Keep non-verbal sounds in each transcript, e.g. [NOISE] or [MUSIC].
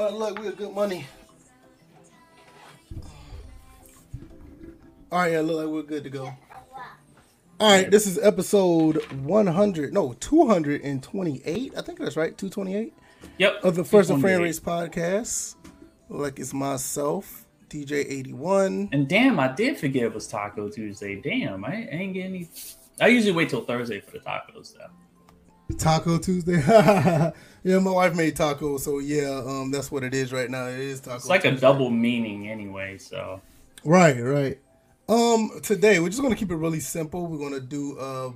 Uh, look, we got good money. All right, yeah, look like we're good to go. All right, this is episode 100, no, 228. I think that's right, 228 Yep. of the First and Frame Rates podcast. Like it's myself, DJ81. And damn, I did forget it was Taco Tuesday. Damn, I, I ain't getting any. I usually wait till Thursday for the tacos though. Taco Tuesday. [LAUGHS] yeah, my wife made tacos, so yeah, um, that's what it is right now. It is taco. It's like a double meaning anyway. So Right, right. Um, today we're just gonna keep it really simple. We're gonna do uh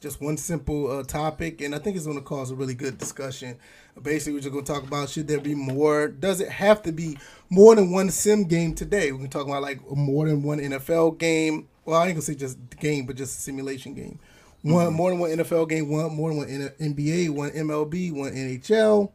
just one simple uh, topic, and I think it's gonna cause a really good discussion. Basically, we're just gonna talk about should there be more? Does it have to be more than one sim game today? We're gonna talk about like more than one NFL game. Well, I ain't gonna say just game, but just a simulation game. One more than one NFL game, one more than one NBA, one MLB, one NHL.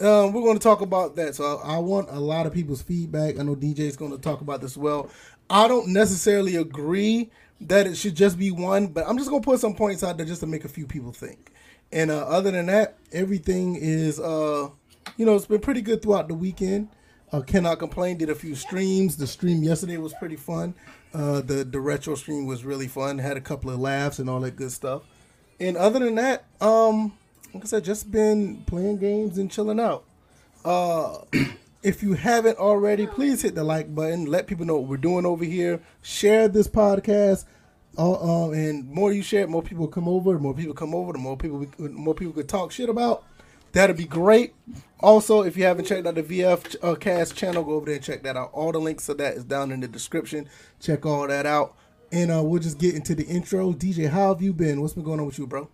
Um, we're going to talk about that. So I, I want a lot of people's feedback. I know DJ is going to talk about this as well. I don't necessarily agree that it should just be one, but I'm just going to put some points out there just to make a few people think. And uh, other than that, everything is, uh, you know, it's been pretty good throughout the weekend. Uh, cannot complain. Did a few streams. The stream yesterday was pretty fun. Uh, the the retro stream was really fun. Had a couple of laughs and all that good stuff. And other than that, um, like I said, just been playing games and chilling out. Uh, [CLEARS THROAT] if you haven't already, please hit the like button. Let people know what we're doing over here. Share this podcast. Uh, um, and more you share, it, more people come over. More people come over, the more people we, more people could talk shit about. That'd be great. Also, if you haven't checked out the VF uh, Cast channel, go over there and check that out. All the links to that is down in the description. Check all that out. And uh, we'll just get into the intro. DJ, how have you been? What's been going on with you, bro?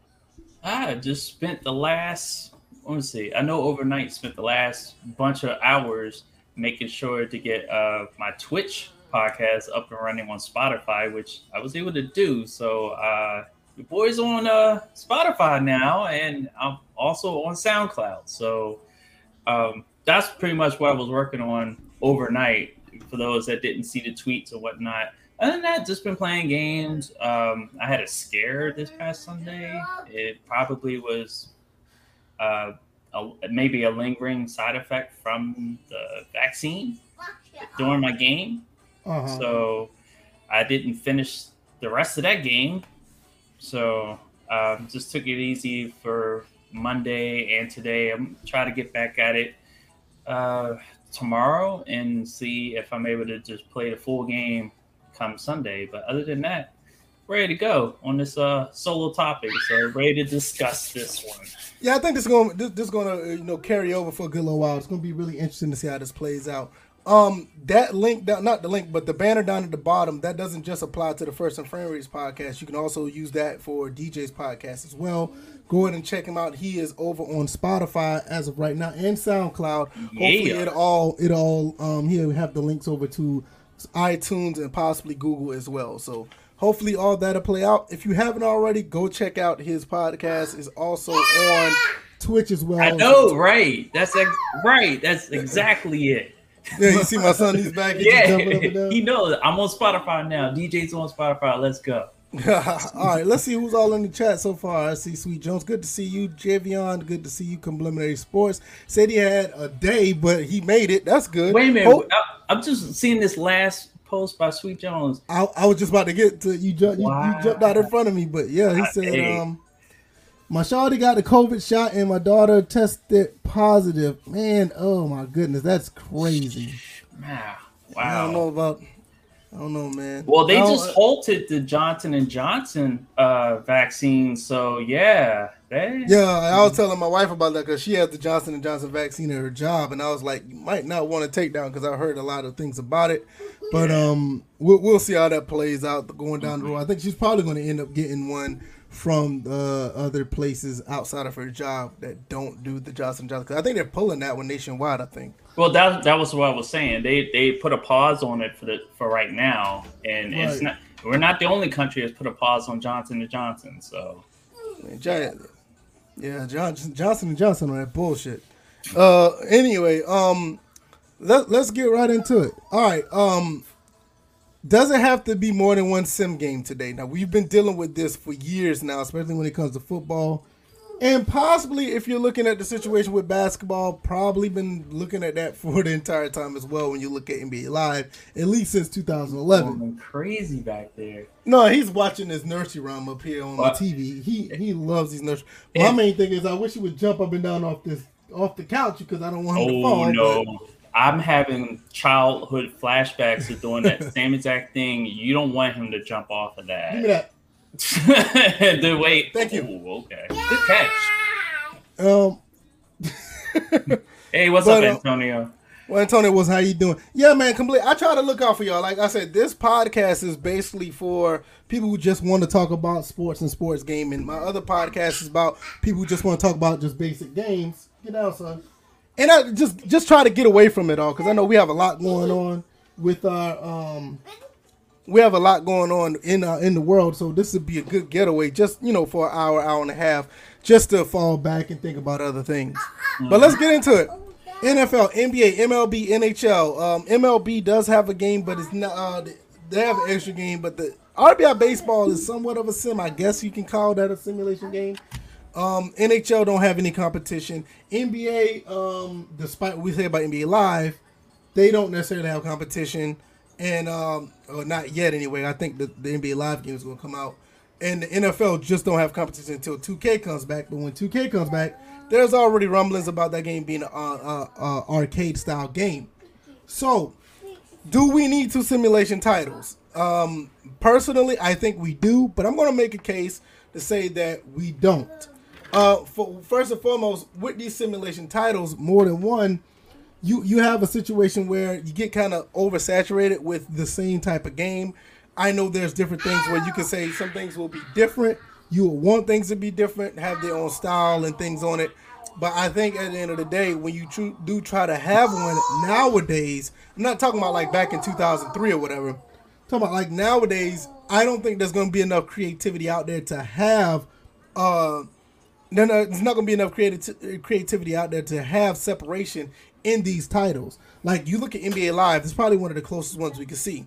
I just spent the last. Let me see. I know overnight spent the last bunch of hours making sure to get uh, my Twitch podcast up and running on Spotify, which I was able to do. So uh, the boys on uh, Spotify now, and I'm also on SoundCloud. So um, that's pretty much what I was working on overnight. For those that didn't see the tweets or whatnot. Other than that, just been playing games. Um, I had a scare this past Sunday. It probably was uh, a, maybe a lingering side effect from the vaccine during my game. Uh-huh. So I didn't finish the rest of that game. So um, just took it easy for Monday and today. I'm trying to get back at it uh, tomorrow and see if I'm able to just play the full game come Sunday. But other than that, ready to go on this uh, solo topic. So ready to discuss this one. Yeah, I think this is going this, this is going to uh, you know carry over for a good little while. It's going to be really interesting to see how this plays out. Um, that link down, not the link, but the banner down at the bottom, that doesn't just apply to the First and Frame Rates podcast. You can also use that for DJ's podcast as well. Go ahead and check him out. He is over on Spotify as of right now and SoundCloud. Hopefully, Yeah. it all it all um he'll have the links over to iTunes and possibly Google as well. So hopefully all that'll play out. If you haven't already, go check out his podcast. is also on Twitch as well. I know, right? That's ex- right. That's exactly it. [LAUGHS] Yeah, you see my son, he's back. He's just jumping up and Yeah, he knows. I'm on Spotify now. DJ's on Spotify. Let's go. [LAUGHS] all right, let's see who's all in the chat so far. I see Sweet Jones. Good to see you. Javion, good to see you. Complimentary Sports said he had a day, but he made it. That's good. Wait a minute. Hope- I, I'm just seeing this last post by Sweet Jones. I, I was just about to get to you. You, you jumped out in front of me, but yeah, he Ah, said, hey. um, my shawty got the COVID shot and my daughter tested positive. Man, oh my goodness, that's crazy. Wow. I don't know about. I don't know, man. Well, they just halted the Johnson and Johnson uh, vaccine. So yeah, they, Yeah, I was telling my wife about that because she has the Johnson and Johnson vaccine at her job, and I was like, you might not want to take down because I heard a lot of things about it. But um, we'll, we'll see how that plays out going down the road. I think she's probably going to end up getting one from uh, other places outside of her job that don't do the Johnson Johnson. 'Cause I think they're pulling that one nationwide. I think. Well, that that was what I was saying. They they put a pause on it for the for right now, and it's not. We're not the only country that's put a pause on Johnson and Johnson. So Man, Giant, yeah, Johnson Johnson and Johnson on that bullshit. Uh, anyway, um, let let's get right into it. All right, um, does it have to be more than one sim game today? Now we've been dealing with this for years now, especially when it comes to football. And possibly, if you're looking at the situation with basketball, probably been looking at that [LAUGHS] for the entire time as well. When you look at NBA Live, at least since 2011. Crazy back there. No, he's watching this nursery rhyme up here on What? the TV. He he loves these nursery. My main thing is I wish he would jump up and down off this off the couch because I don't want him to Oh fall. no. but- I'm having childhood flashbacks of doing that same [LAUGHS] exact thing. You don't want him to jump off of Give me that. that. the way. Thank you. Ooh, okay. Good catch. Um. Hey, what's But, up, uh, Antonio? Well, Antonio, was how you doing? Yeah, man, complete. I try to look out for y'all. Like I said, this podcast is basically for people who just want to talk about sports and sports gaming. My other podcast is about people who just want to talk about just basic games. Get out, son. And I just just try to get away from it all because I know we have a lot going on with our um. We have a lot going on in uh, in the world, so this would be a good getaway, just you know, for an hour, hour and a half, just to fall back and think about other things. But let's get into it. NFL, NBA, MLB, NHL. Um, MLB does have a game, but it's not. Uh, they have an extra game, but the RBI baseball is somewhat of a sim. I guess you can call that a simulation game. Um, NHL don't have any competition. NBA, um, despite what we say about NBA Live, they don't necessarily have competition, and um, or not yet anyway. I think the, the NBA Live game is going to come out, and the NFL just don't have competition until 2K comes back. But when 2K comes back, there's already rumblings about that game being an uh, uh, uh, arcade style game. So, do we need two simulation titles? Um, personally, I think we do, but I'm going to make a case to say that we don't. Uh, for, first and foremost, with these simulation titles, more than one, you you have a situation where you get kind of oversaturated with the same type of game. I know there's different things where you can say some things will be different. You will want things to be different, have their own style and things on it. But I think at the end of the day, when you tru- do try to have one nowadays, I'm not talking about like back in 2003 or whatever. I'm talking about like nowadays, I don't think there's going to be enough creativity out there to have uh, no, no, there's not gonna be enough creati- creativity out there to have separation in these titles. Like you look at NBA Live, it's probably one of the closest ones we can see.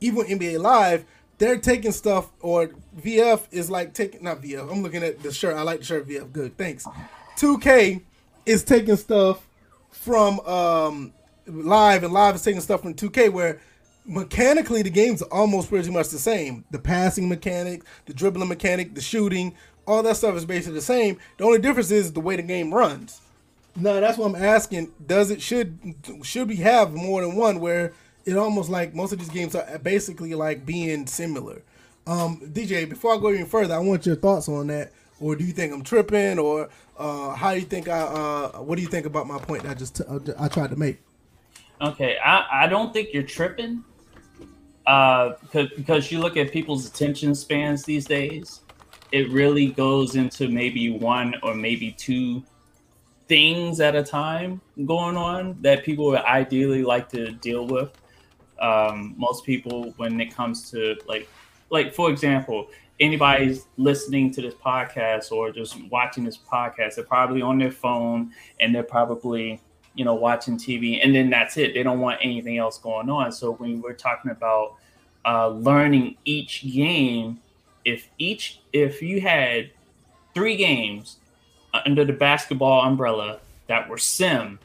Even with NBA Live, they're taking stuff, or VF is like taking not VF. I'm looking at the shirt. I like the shirt VF. Good, thanks. 2K is taking stuff from um Live, and Live is taking stuff from 2K where mechanically the game's almost pretty much the same. The passing mechanic, the dribbling mechanic, the shooting, all that stuff is basically the same. The only difference is the way the game runs. Now that's what I'm asking. Does it should should we have more than one where it almost like most of these games are basically like being similar? Um, DJ, before I go even further, I want your thoughts on that. Or do you think I'm tripping? Or uh, how do you think I? Uh, what do you think about my point that I just t- I tried to make? Okay, I, I don't think you're tripping. Uh, because, because you look at people's attention spans these days, it really goes into maybe one or maybe two things at a time going on that people would ideally like to deal with. Um, most people, when it comes to like, like for example, anybody's listening to this podcast or just watching this podcast, they're probably on their phone and they're probably you know watching TV, and then that's it. They don't want anything else going on. So when we're talking about uh, learning each game, if each if you had three games under the basketball umbrella that were sim,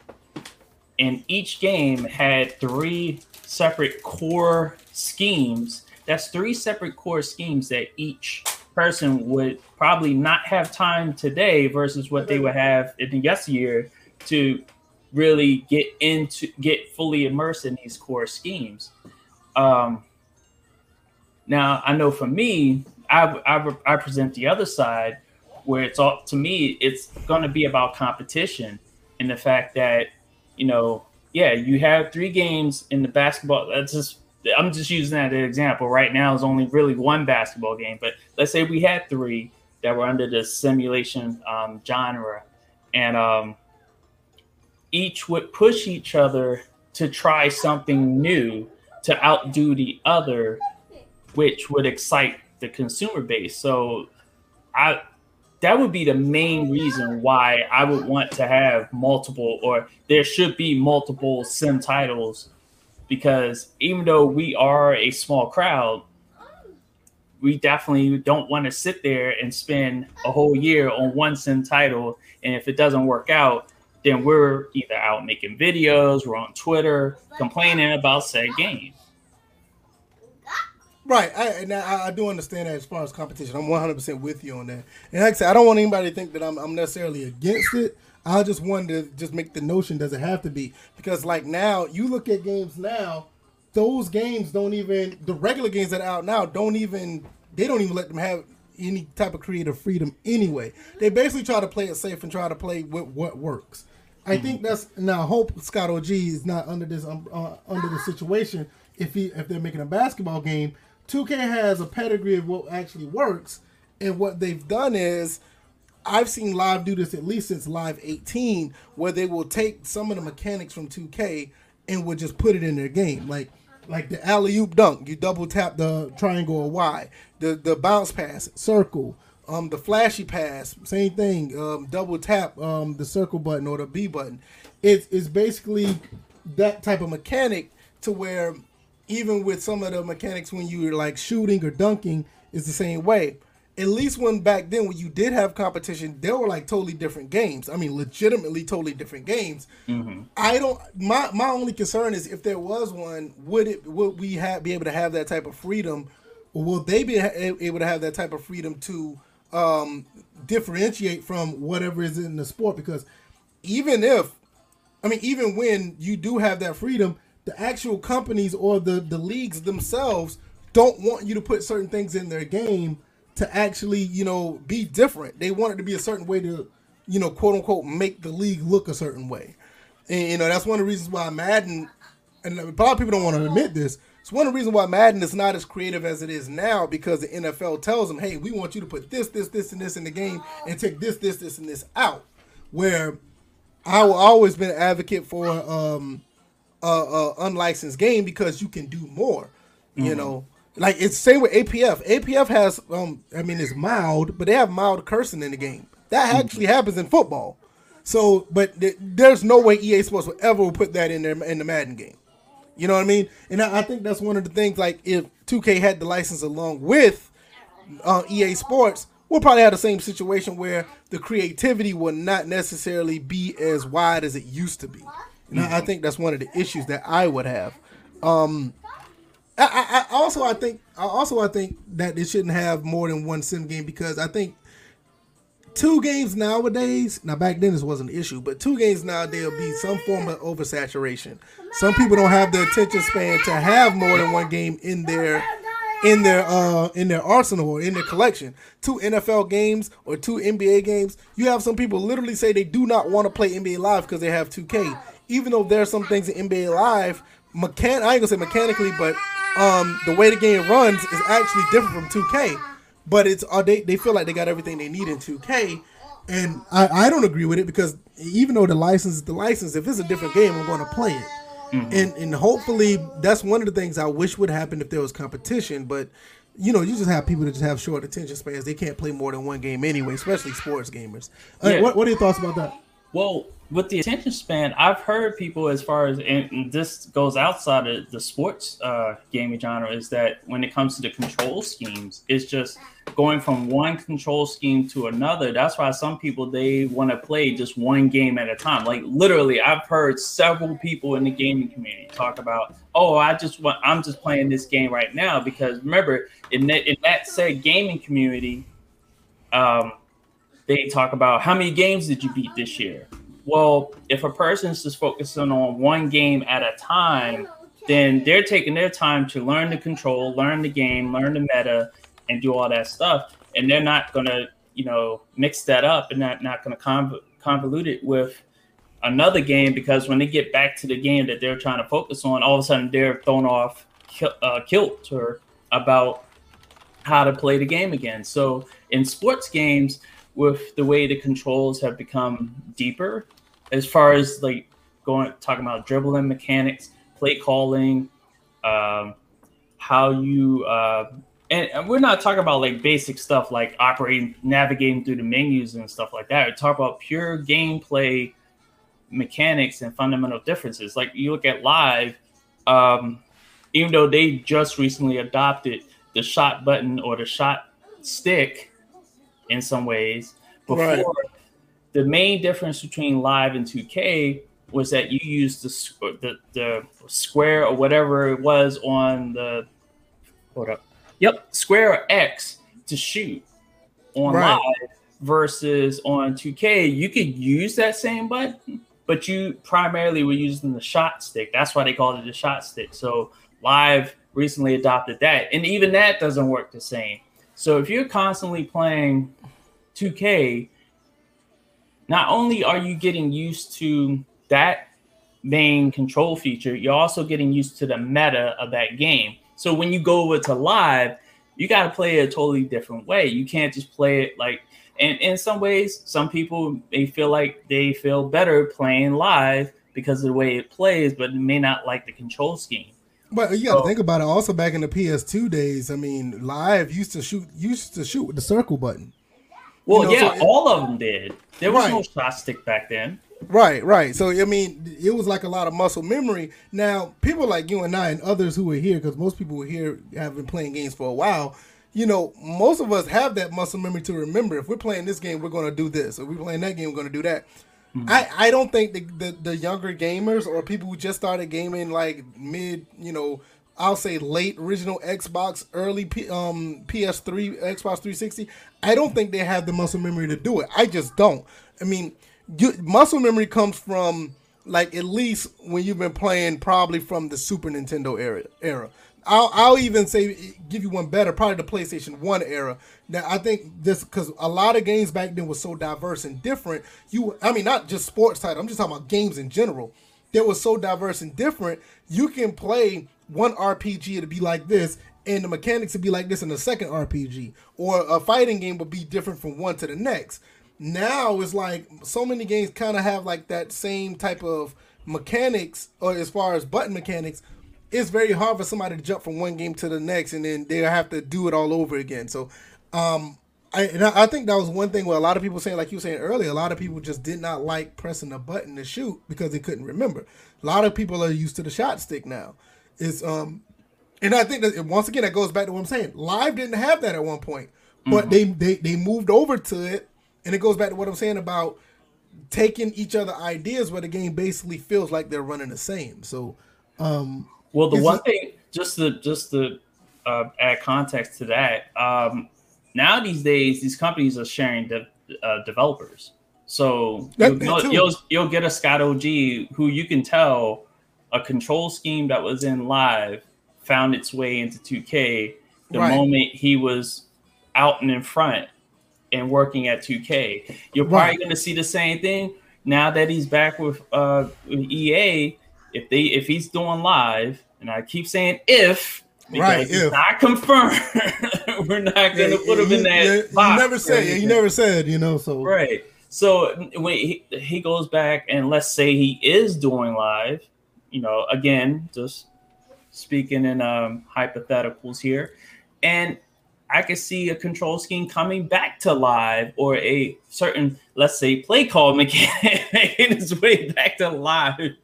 and each game had three separate core schemes. That's three separate core schemes that each person would probably not have time today versus what they would have in the yesteryear to really get into get fully immersed in these core schemes. Um, now I know for me, I, I I present the other side where it's all to me it's going to be about competition and the fact that you know yeah you have three games in the basketball that's just i'm just using that as an example. Right now is only really one basketball game but let's say we had three that were under the simulation um, genre. And um, each would push each other to try something new to outdo the other which would excite the consumer base so i that would be the main reason why I would want to have multiple, or there should be multiple sim titles, because even though we are a small crowd, we definitely don't want to sit there and spend a whole year on one sim title. And if it doesn't work out, then we're either out making videos, we're on Twitter complaining about said game. Right, I, and I, I, do understand that as far as competition. I'm 100% with you on that. And like I said, I don't want anybody to think that I'm, I'm necessarily against it. I just wanted to just make the notion does it have to be because like now you look at games now, those games don't even the regular games that are out now don't even they don't even let them have any type of creative freedom anyway. They basically try to play it safe and try to play with what works. I mm-hmm. think that's now. Hope Scott OG is not under this um, uh, under the situation. If he if they're making a basketball game, 2K has a pedigree of what actually works, and what they've done is I've seen Live do this at least since Live 18, where they will take some of the mechanics from 2K and will just put it in their game. Like like the alley oop dunk, you double tap the triangle or Y. The the bounce pass, circle. Um, the flashy pass, same thing. Um, double tap um, the circle button or the B button. It's it's basically that type of mechanic to where even with some of the mechanics when you're like shooting or dunking is the same way at least when back then when you did have competition, there were like totally different games. I mean, legitimately totally different games. Mm-hmm. I don't. My my only concern is if there was one, would it would we have be able to have that type of freedom, or will they be able to have that type of freedom to um, differentiate from whatever is in the sport? Because even if, I mean, even when you do have that freedom, the actual companies or the the leagues themselves don't want you to put certain things in their game to actually, you know, be different. They want it to be a certain way to, you know, quote unquote, make the league look a certain way. And you know, that's one of the reasons why Madden, and a lot of people don't want to admit this. It's one of the reasons why Madden is not as creative as it is now because the NFL tells them, "Hey, we want you to put this, this, this, and this in the game, and take this, this, this, and this out." Where I will always been an advocate for um, a, unlicensed game because you can do more. Mm-hmm. You know, like it's same with APF. APF has um I mean it's mild, but they have mild cursing in the game. That actually happens in football. So, but th- there's no way EA Sports will ever put that in there in the Madden game. You know what I mean? And I, I think that's one of the things. Like if 2K had the license along with uh, EA Sports, we'll probably have the same situation where the creativity will not necessarily be as wide as it used to be. And I, I think that's one of the issues that I would have. Um, I, I, also I think also I think that it shouldn't have more than one sim game because I think two games nowadays. Now back then this wasn't an issue, but two games now there'll be some form of oversaturation. Some people don't have the attention span to have more than one game in their in their uh in their arsenal or in their collection. Two NFL games or two NBA games. You have some people literally say they do not want to play NBA Live because they have 2K. Even though there are some things in NBA Live, mechan I ain't gonna say mechanically, but um, the way the game runs is actually different from 2K. But it's uh, they they feel like they got everything they need in 2K, and I, I don't agree with it because even though the license is the license, if it's a different game, I'm going to play it. Mm-hmm. And and hopefully that's one of the things I wish would happen if there was competition. But you know, you just have people that just have short attention spans. They can't play more than one game anyway, especially sports gamers. Yeah. what, what are your thoughts about that? Well, with the attention span, I've heard people as far as and this goes outside of the sports uh, gaming genre is that when it comes to the control schemes, it's just going from one control scheme to another. That's why some people they want to play just one game at a time. Like literally, I've heard several people in the gaming community talk about, "Oh, I just want I'm just playing this game right now because remember in that in that said gaming community." Um, they talk about how many games did you beat this year? Well, if a person's just focusing on one game at a time, then they're taking their time to learn the control, learn the game, learn the meta, and do all that stuff. And they're not to, you know, mix that up and not, not to conv- convolute it with another game because when they get back to the game that they're trying to focus on, all of a sudden they're thrown off uh, kilt or about how to play the game again. So in sports games, with the way the controls have become deeper as far as like going talking about dribbling mechanics, play calling, um, how you uh, and, we're not talking about like basic stuff like operating, navigating through the menus and stuff like that. We talk about pure gameplay mechanics and fundamental differences. Like you look at live, um, even though they just recently adopted the shot button or the shot stick in some ways. Before Right. the main difference between live and 2K was that you used the the, the square or whatever it was on the hold up. Yep, square or X to shoot on Right. live versus on 2K. You could use that same button, but you primarily were using the shot stick. That's why they called it the shot stick. So live recently adopted that, and even that doesn't work the same. So if you're constantly playing 2K, not only are you getting used to that main control feature, you're also getting used to the meta of that game. So when you go over to live, you got to play it a totally different way. You can't just play it like, and in some ways, some people may feel like they feel better playing live because of the way it plays, but may not like the control scheme. But you got to So- think about it. Also, back in the PS2 days, I mean, live used to shoot used to shoot with the circle button. Well, You know, yeah, so it- all of them did. There was no Right. shot stick back then. Right, right. So I mean, it was like a lot of muscle memory. Now, people like you and I and others who are here, because most people here have been playing games for a while. You know, most of us have that muscle memory to remember. If we're playing this game, we're going to do this. If we're playing that game, we're going to do that. I, I don't think the, the the younger gamers or people who just started gaming like mid, you know, I'll say late original Xbox, early P, um PS3, Xbox 360. I don't think they have the muscle memory to do it. I just don't. I mean, you, muscle memory comes from like at least when you've been playing probably from the Super Nintendo era era. I'll, I'll even say give you one better, probably the PlayStation One era. Now I think this because a lot of games back then was so diverse and different. You, I mean, not just sports title. I'm just talking about games in general. That was so diverse and different. You can play one RPG to be like this, and the mechanics would be like this in the second RPG, or a fighting game would be different from one to the next. Now it's like so many games kind of have like that same type of mechanics, or as far as button mechanics, it's very hard for somebody to jump from one game to the next, and then they have to do it all over again. So, um, I and I think that was one thing where a lot of people saying, like you were saying earlier, a lot of people just did not like pressing a button to shoot because they couldn't remember. A lot of people are used to the shot stick now. It's um, and I think that once again that goes back to what I'm saying. Live didn't have that at one point, but they they they moved over to it, and it goes back to what I'm saying about taking each other ideas where the game basically feels like they're running the same. So, um, Well, the one thing, just to just to uh, add context to that, um, now these days these companies are sharing de- uh, developers. So That- you'll, that you'll, you'll get a Scott OG who you can tell a control scheme that was in live found its way into 2K the Right. moment he was out and in front and working at 2K. You're probably Right. going to see the same thing now that he's back with uh with EA. If they if he's doing live, and I keep saying if because Right, it's if. not confirmed, [LAUGHS] we're not going to put him in that. You, you never said. anything. You never said. You know. So Right. So when he, he goes back and let's say he is doing live, you know, again, just speaking in um, hypotheticals here, and I could see a control scheme coming back to live or a certain, let's say, play call [LAUGHS] mechanic making its way back to live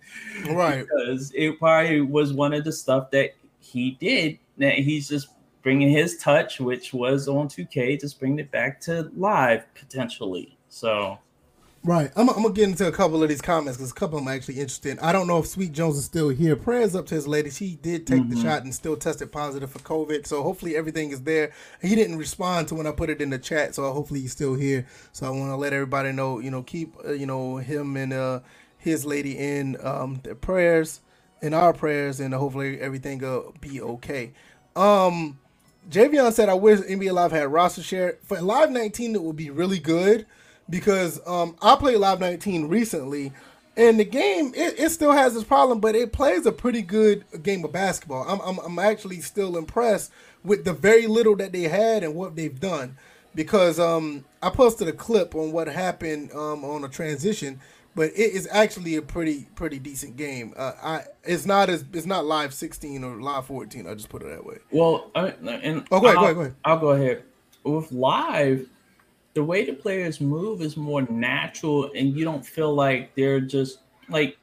right. because it probably was one of the stuff that he did that he's just bringing his touch, which was on 2K, just bringing it back to live potentially. So Right. I'm, I'm gonna get into a couple of these comments because a couple of them are actually interesting. I don't know if Sweet Jones is still here. Prayers up to his lady. She did take the Mhm. shot and still tested positive for COVID. So hopefully everything is there. He didn't respond to when I put it in the chat, so hopefully he's still here. So I want to let everybody know. You know, keep uh, you know him and uh his lady in um their prayers, in our prayers, and hopefully everything will be okay. Um. Javion said, "I wish NBA Live had roster share for Live 19. It would be really good because um, I played Live 19 recently, and the game it, it still has this problem, but it plays a pretty good game of basketball. I'm, I'm I'm actually still impressed with the very little that they had and what they've done because um, I posted a clip on what happened um, on a transition." But it is actually a pretty pretty decent game. Uh, I it's not as it's not live 16 or live 14. I'll just put it that way. Well, I, and Oh, go ahead, I'll, go ahead, go ahead. I'll go ahead. With live, the way the players move is more natural, and you don't feel like they're just like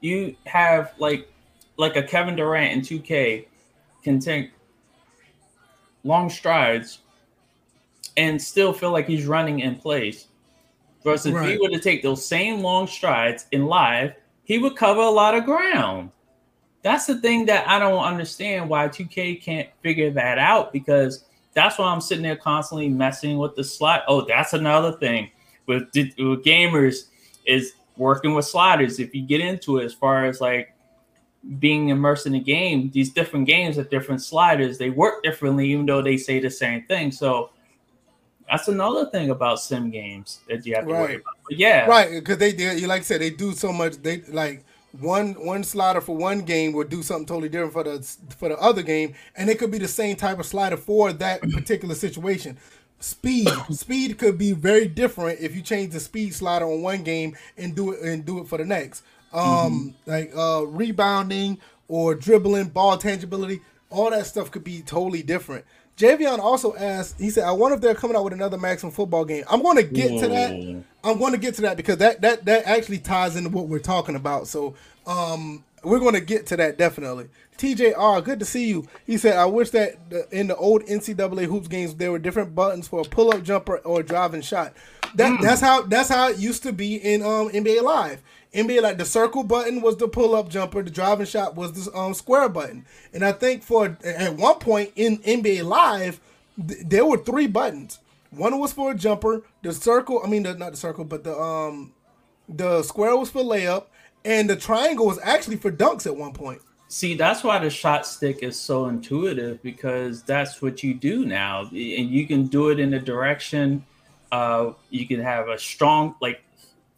you have like like a Kevin Durant in 2K can take long strides and still feel like he's running in place. Versus right. if he were to take those same long strides in live, he would cover a lot of ground. That's the thing that I don't understand why 2K can't figure that out because that's why I'm sitting there constantly messing with the slide. Oh, that's another thing with, with gamers is working with sliders. If you get into it, as far as like being immersed in the game, these different games have different sliders. They work differently, even though they say the same thing. So that's another thing about sim games that you have to right. worry about. But yeah, right? Because they, they, like I said, they do so much. They like one one slider for one game will do something totally different for the for the other game, and it could be the same type of slider for that particular situation. Speed speed could be very different if you change the speed slider on one game and do it and do it for the next. Um, mm-hmm. like uh, rebounding or dribbling, ball tangibility, all that stuff could be totally different. Javion also asked, he said, I wonder if they're coming out with another Maximum football game. I'm going to get to that. I'm going to get to that because that, that, that actually ties into what we're talking about. So um, we're going to get to that definitely. TJR, good to see you. He said, I wish that in the old NCAA hoops games there were different buttons for a pull up jumper or a driving shot. That mm. that's how that's how it used to be in um, NBA Live. NBA like the circle button was the pull up jumper, the driving shot was the um, square button, and I think for at one point in NBA Live th- there were three buttons. One was for a jumper, the circle. I mean, the, not the circle, but the um the square was for layup, and the triangle was actually for dunks at one point. See, that's why the shot stick is so intuitive because that's what you do now, and you can do it in a direction. Uh, you can have a strong like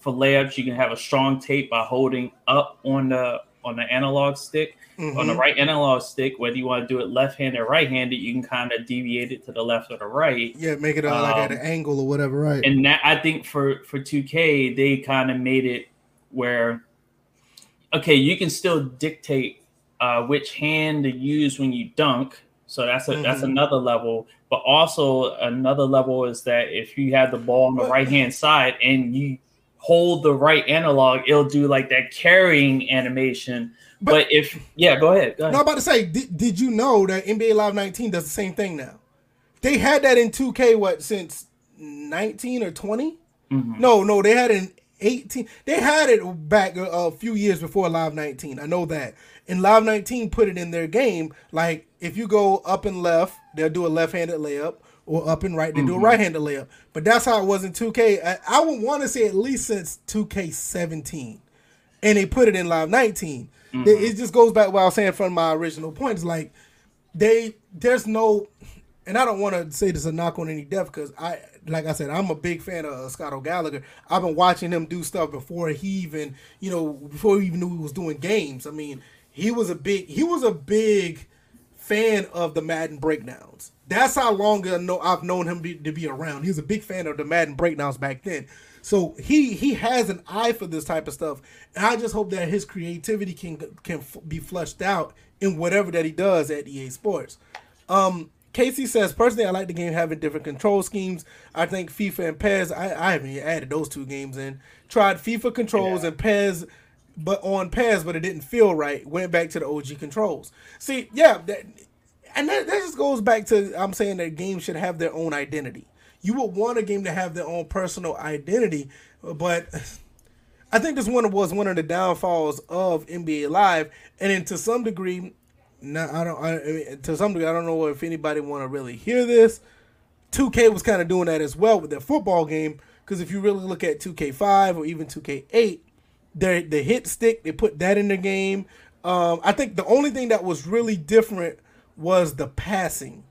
for layups, you can have a strong tape by holding up on the on the analog stick. Mm-hmm. On the mm-hmm. right analog stick, whether you want to do it left handed or right handed, you can kind of deviate it to the left or the right. Yeah, make it um, like at an um, angle or whatever, right? And that I think for for 2K, they kind of made it where okay, you can still dictate uh, which hand to use when you dunk. So that's a mm-hmm. that's another level. But also another level is that if you have the ball on the right hand side and you hold the right analog, it'll do like that carrying animation. But, but if yeah, go ahead. Go ahead. No, I'm about to say, did, did you know that NBA Live 19 does the same thing now? They had that in 2K what since 19 or 20? Mm-hmm. No, no, they had it in 18. They had it back a, a, few years before Live 19. I know that. And Live 19 put it in their game. Like if you go up and left, they'll do a left-handed layup or up and right. They mm-hmm. do a mm-hmm. right-handed layup. But that's how it was in 2K. I, I would want to say at least since 2K17, and they put it in Live 19. Mm-hmm. It, it, just goes back what I was saying from my original point. It's like they there's no, and I don't want to say this a knock on any death because I like I said I'm a big fan of uh, Scott O'Gallagher. I've been watching him do stuff before he even you know before he even knew he was doing games. I mean he was a big he was a big fan of the Madden breakdowns. That's how long I know I've known him be, to be around. He was a big fan of the Madden breakdowns back then. So he he has an eye for this type of stuff, and I just hope that his creativity can can f- be flushed out in whatever that he does at EA Sports. Um, Casey says, personally, I like the game having different control schemes. I think FIFA and PES, I, I haven't added those two games in. Tried FIFA controls yeah. and PES, but on PES, but it didn't feel right. Went back to the OG controls. See, yeah, that, and that, that just goes back to I'm saying that games should have their own identity. You would want a game to have their own personal identity, but [LAUGHS] I think this one was one of the downfalls of NBA Live, and then to some degree, no, I don't. I, I mean, to some degree, I don't know if anybody want to really hear this. 2K was kind of doing that as well with their football game because if you really look at 2K5 or even 2K8, they the hit stick they put that in the game. Um, I think the only thing that was really different was the passing.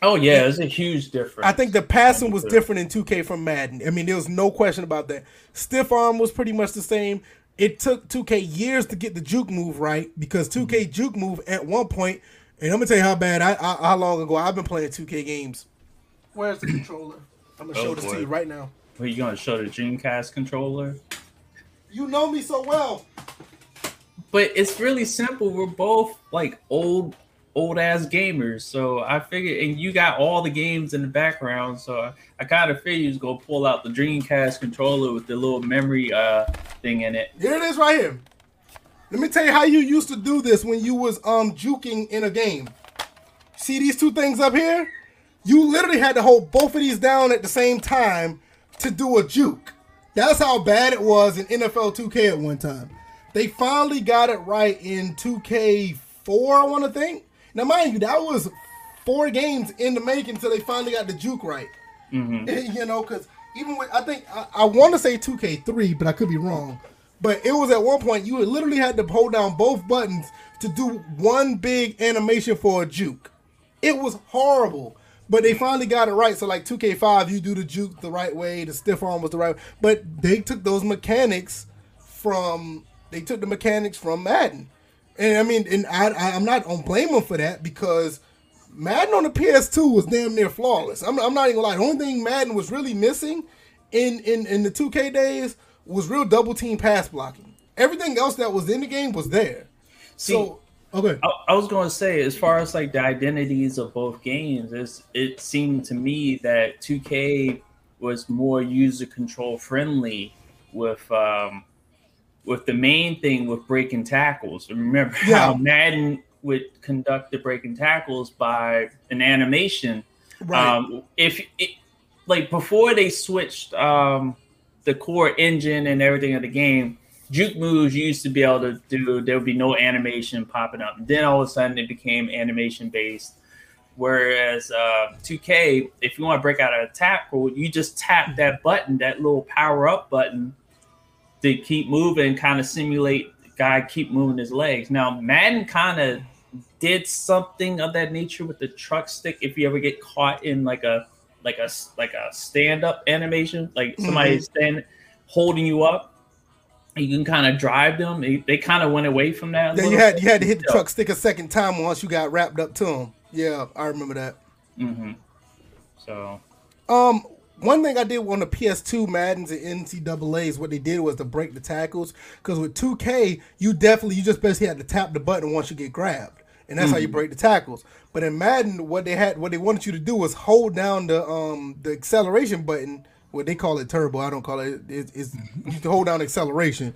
Oh yeah, it's a huge difference. I think the passing was different in 2K from Madden. I mean, there was no question about that. Stiff arm was pretty much the same. It took 2K years to get the juke move right because 2K mm-hmm. juke move at one point, and I'm gonna tell you how bad I, I how long ago I've been playing 2K games. Where's the controller? I'm gonna oh, show this boy. to you right now. Are you gonna show the Dreamcast controller? You know me so well. But it's really simple. We're both like old old ass gamers. So I figured, and you got all the games in the background. So I, I kind of figured you was gonna pull out the Dreamcast controller with the little memory uh thing in it. Here it is, right here. Let me tell you how you used to do this when you was um juking in a game. See these two things up here? You literally had to hold both of these down at the same time to do a juke. That's how bad it was in NFL 2K at one time. They finally got it right in 2K4, I want to think. Now, mind you, that was four games in the making until they finally got the juke right. Mm-hmm. [LAUGHS] You know, because even with, I think, I, I want to say 2K3, but I could be wrong. But it was at one point you literally had to hold down both buttons to do one big animation for a juke. It was horrible. But they finally got it right. So like 2K5, you do the juke the right way, the stiff arm was the right way. But they took those mechanics from they took the mechanics from Madden. And I mean, and I, I am not on blame him for that because Madden on the PS2 was damn near flawless. I'm, I'm not even gonna lie. The only thing Madden was really missing in in in the 2K days was real double team pass blocking. Everything else that was in the game was there. See, so Okay. I, I, was going to say, as far as like the identities of both games, it's, it seemed to me that 2K was more user control friendly with um, with the main thing with breaking tackles. Remember yeah. how Madden would conduct the breaking tackles by an animation. Right. Um, if it, like before they switched um, the core engine and everything of the game, juke moves used to be able to do there would be no animation popping up then all of a sudden it became animation based whereas uh, 2k if you want to break out a tackle you just tap that button that little power up button to keep moving kind of simulate the guy keep moving his legs now madden kind of did something of that nature with the truck stick if you ever get caught in like a like a like a stand up animation like somebody mm-hmm. stand holding you up you can kind of drive them. They, they kind of went away from that. Yeah, you had bit. you had to hit the truck stick a second time once you got wrapped up to them. Yeah, I remember that. Mm-hmm. So, um, one thing I did on the PS2 Madden's and NCAA's, what they did was to break the tackles. Because with 2K, you definitely you just basically had to tap the button once you get grabbed, and that's mm-hmm. how you mm-hmm. break the tackles. But in Madden, what they had, what they wanted you to do was hold down the um the acceleration button what they call it turbo. I don't call it. it it's you hold down acceleration,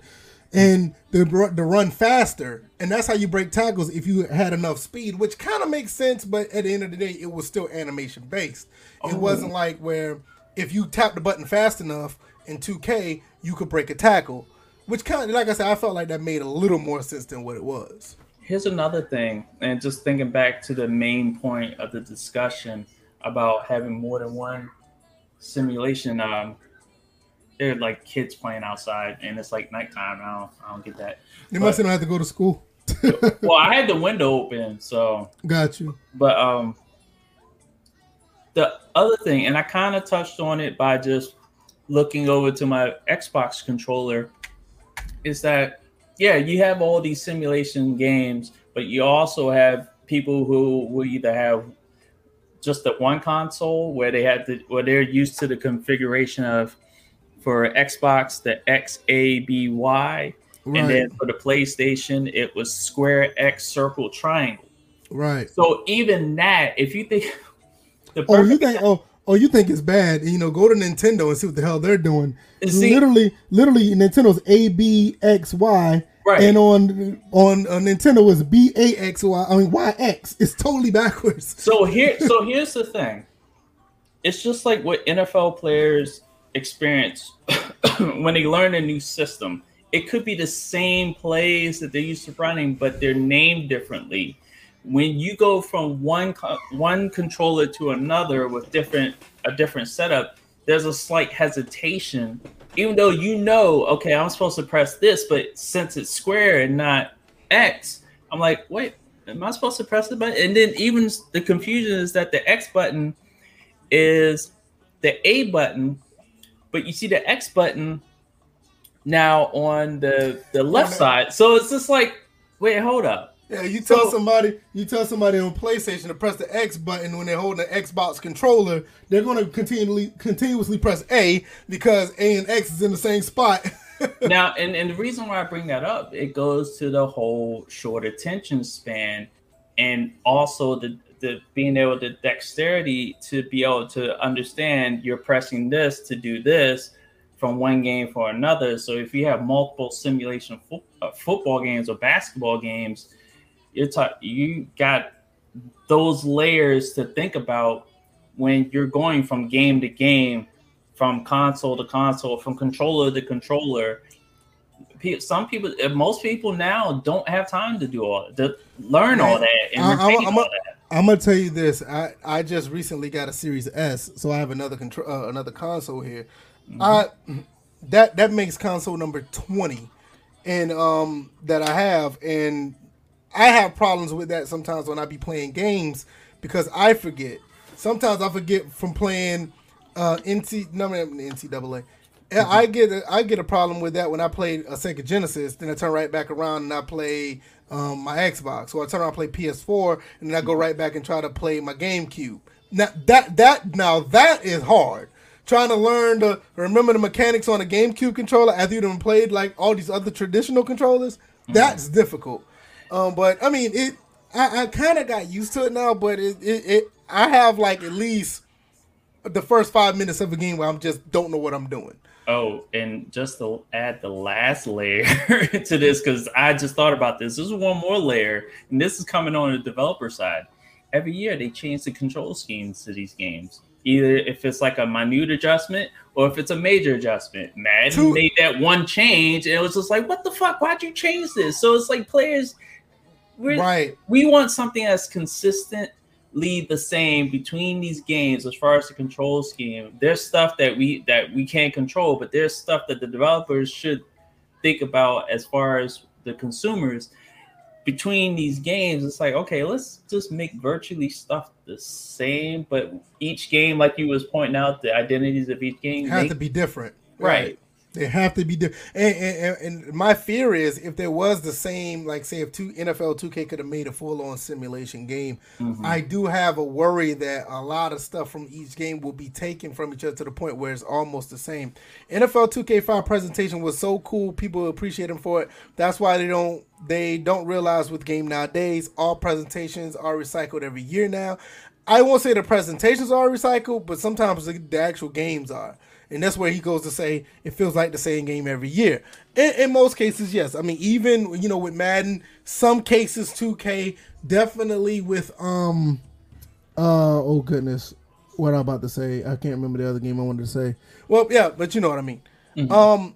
and the the run faster, and that's how you break tackles if you had enough speed, which kind of makes sense. But at the end of the day, it was still animation based. Oh. It wasn't like where if you tap the button fast enough in 2K, you could break a tackle, which kind of like I said, I felt like that made a little more sense than what it was. Here's another thing, and just thinking back to the main point of the discussion about having more than one simulation, um, they're like kids playing outside, and it's like nighttime. I don't, I don't get that. You but, must not have to go to school. [LAUGHS] well, I had the window open, so got you. But um, the other thing, and I kind of touched on it by just looking over to my Xbox controller, is that yeah, you have all these simulation games, but you also have people who will either have just the one console where they had the where they're used to the configuration of for Xbox the XABY, right. and then for the PlayStation it was square X circle triangle. Right. So even that, if you think the oh you think oh oh you think it's bad, you know, go to Nintendo and see what the hell they're doing. See, literally, literally Nintendo's A B X Y Right. And on on uh, Nintendo was B A X Y. I mean Y X. It's totally backwards. So here, so here's the thing. It's just like what NFL players experience [COUGHS] when they learn a new system. It could be the same plays that they're used to running, but they're named differently. When you go from one one controller to another with different a different setup, there's a slight hesitation even though you know, okay, I'm supposed to press this, but since it's square and not X, I'm like, wait, am I supposed to press the button? And then even the confusion is that the X button is the A button, but you see the X button now on the the left side. So it's just like, wait, hold up. Yeah, you tell so, somebody you tell somebody on PlayStation to press the X button when they're holding the Xbox controller, they're going to continually continuously press A because A and X is in the same spot. [LAUGHS] now, and, and the reason why I bring that up, it goes to the whole short attention span and also the the being able to dexterity to be able to understand you're pressing this to do this from one game for another. So if you have multiple simulation fo- uh, football games or basketball games, you're talk, you got those layers to think about when you're going from game to game, from console to console, from controller to controller. Some people, most people now don't have time to do all to learn all that and retain I'm, I'm, that. I'm gonna tell you this. I, I just recently got a Series S, so I have another control uh, another console here. I that that makes console number twenty, and um that I have, and I have problems with that sometimes when I be playing games because I forget. Sometimes I forget from playing uh NC no NCAA. Yeah, I get a, I get a problem with that when I play a Sega Genesis. Then I turn right back around and I play um, my Xbox. Or I turn around and play PS4, and then I go right back and try to play my GameCube. Now that that now that is hard. Trying to learn to remember the mechanics on a GameCube controller after you've played like all these other traditional controllers. That's difficult. Um, but I mean, it. I, I kind of got used to it now, but it, it, it. I have like at least the first five minutes of a game where I'm just don't know what I'm doing. Oh, and just to add the last layer [LAUGHS] to this, because I just thought about this. This is one more layer, and this is coming on the developer side. Every year they change the control schemes to these games. Either if it's like a minute adjustment or if it's a major adjustment. Madden Two- made that one change, and it was just like, what the fuck? Why'd you change this? So it's like players, we're, Right. we want something that's consistently the same between these games as far as the control scheme. There's stuff that we that we can't control, but there's stuff that the developers should think about as far as the consumers between these games. It's like, okay, let's just make virtually stuff the same, but each game, like you was pointing out, the identities of each game have to be different. right. They have to be different. And, and, and, my fear is if there was the same, like say if two NFL 2K could have made a full on simulation game, Mhm. I do have a worry that a lot of stuff from each game will be taken from each other to the point where it's almost the same. NFL 2K5 presentation was so cool, people appreciate them for it. That's why they don't they don't realize with game nowadays all presentations are recycled every year now. I won't say the presentations are recycled, but sometimes the, the actual games are. And that's where he goes to say it feels like the same game every year. In, in most cases, yes. I mean, even you know with Madden, some cases 2K definitely with um uh oh goodness, what I'm about to say. I can't remember the other game I wanted to say. Well, yeah, but you know what I mean. Um,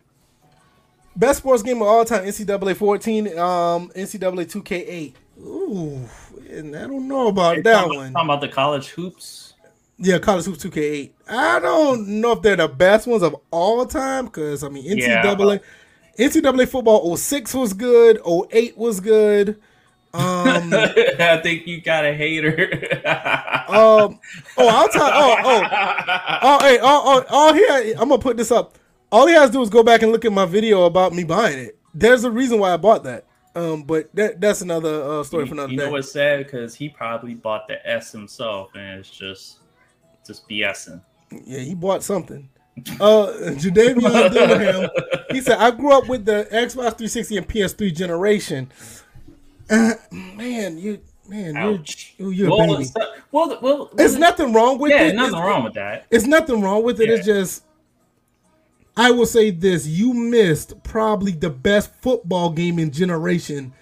best sports game of all time: NCAA 14, um, NCAA 2K8. Ooh, and I don't know about You're that talking, one. talking about the college hoops. Yeah, College Hoops 2K8. I don't know if they're the best ones of all time because I mean Yeah. NCAA NCAA football 06 was good, 08 was good. Um, [LAUGHS] I think you got a hater. [LAUGHS] um, oh, I'll tell. Oh, oh, oh, hey, oh, oh, all here. I'm gonna put this up. All he has to do is go back and look at my video about me buying it. There's a reason why I bought that. Um, but that that's another uh, story for you, another you day. know what's sad? Because he probably bought the S himself, and it's just just BSing. Yeah, he bought something. Uh, [LAUGHS] Jadavion [LAUGHS] Dillingham, he said, I grew up with the Xbox 360 and PS3 generation. Uh, [CLEARS THROAT] man, you, man, Ouch. you're, you're a well, baby. it's, well, well, There's nothing wrong with it. yeah, it. nothing it's, wrong with that. It's nothing wrong with it. It's just, I will say this: you missed probably the best football game in generation.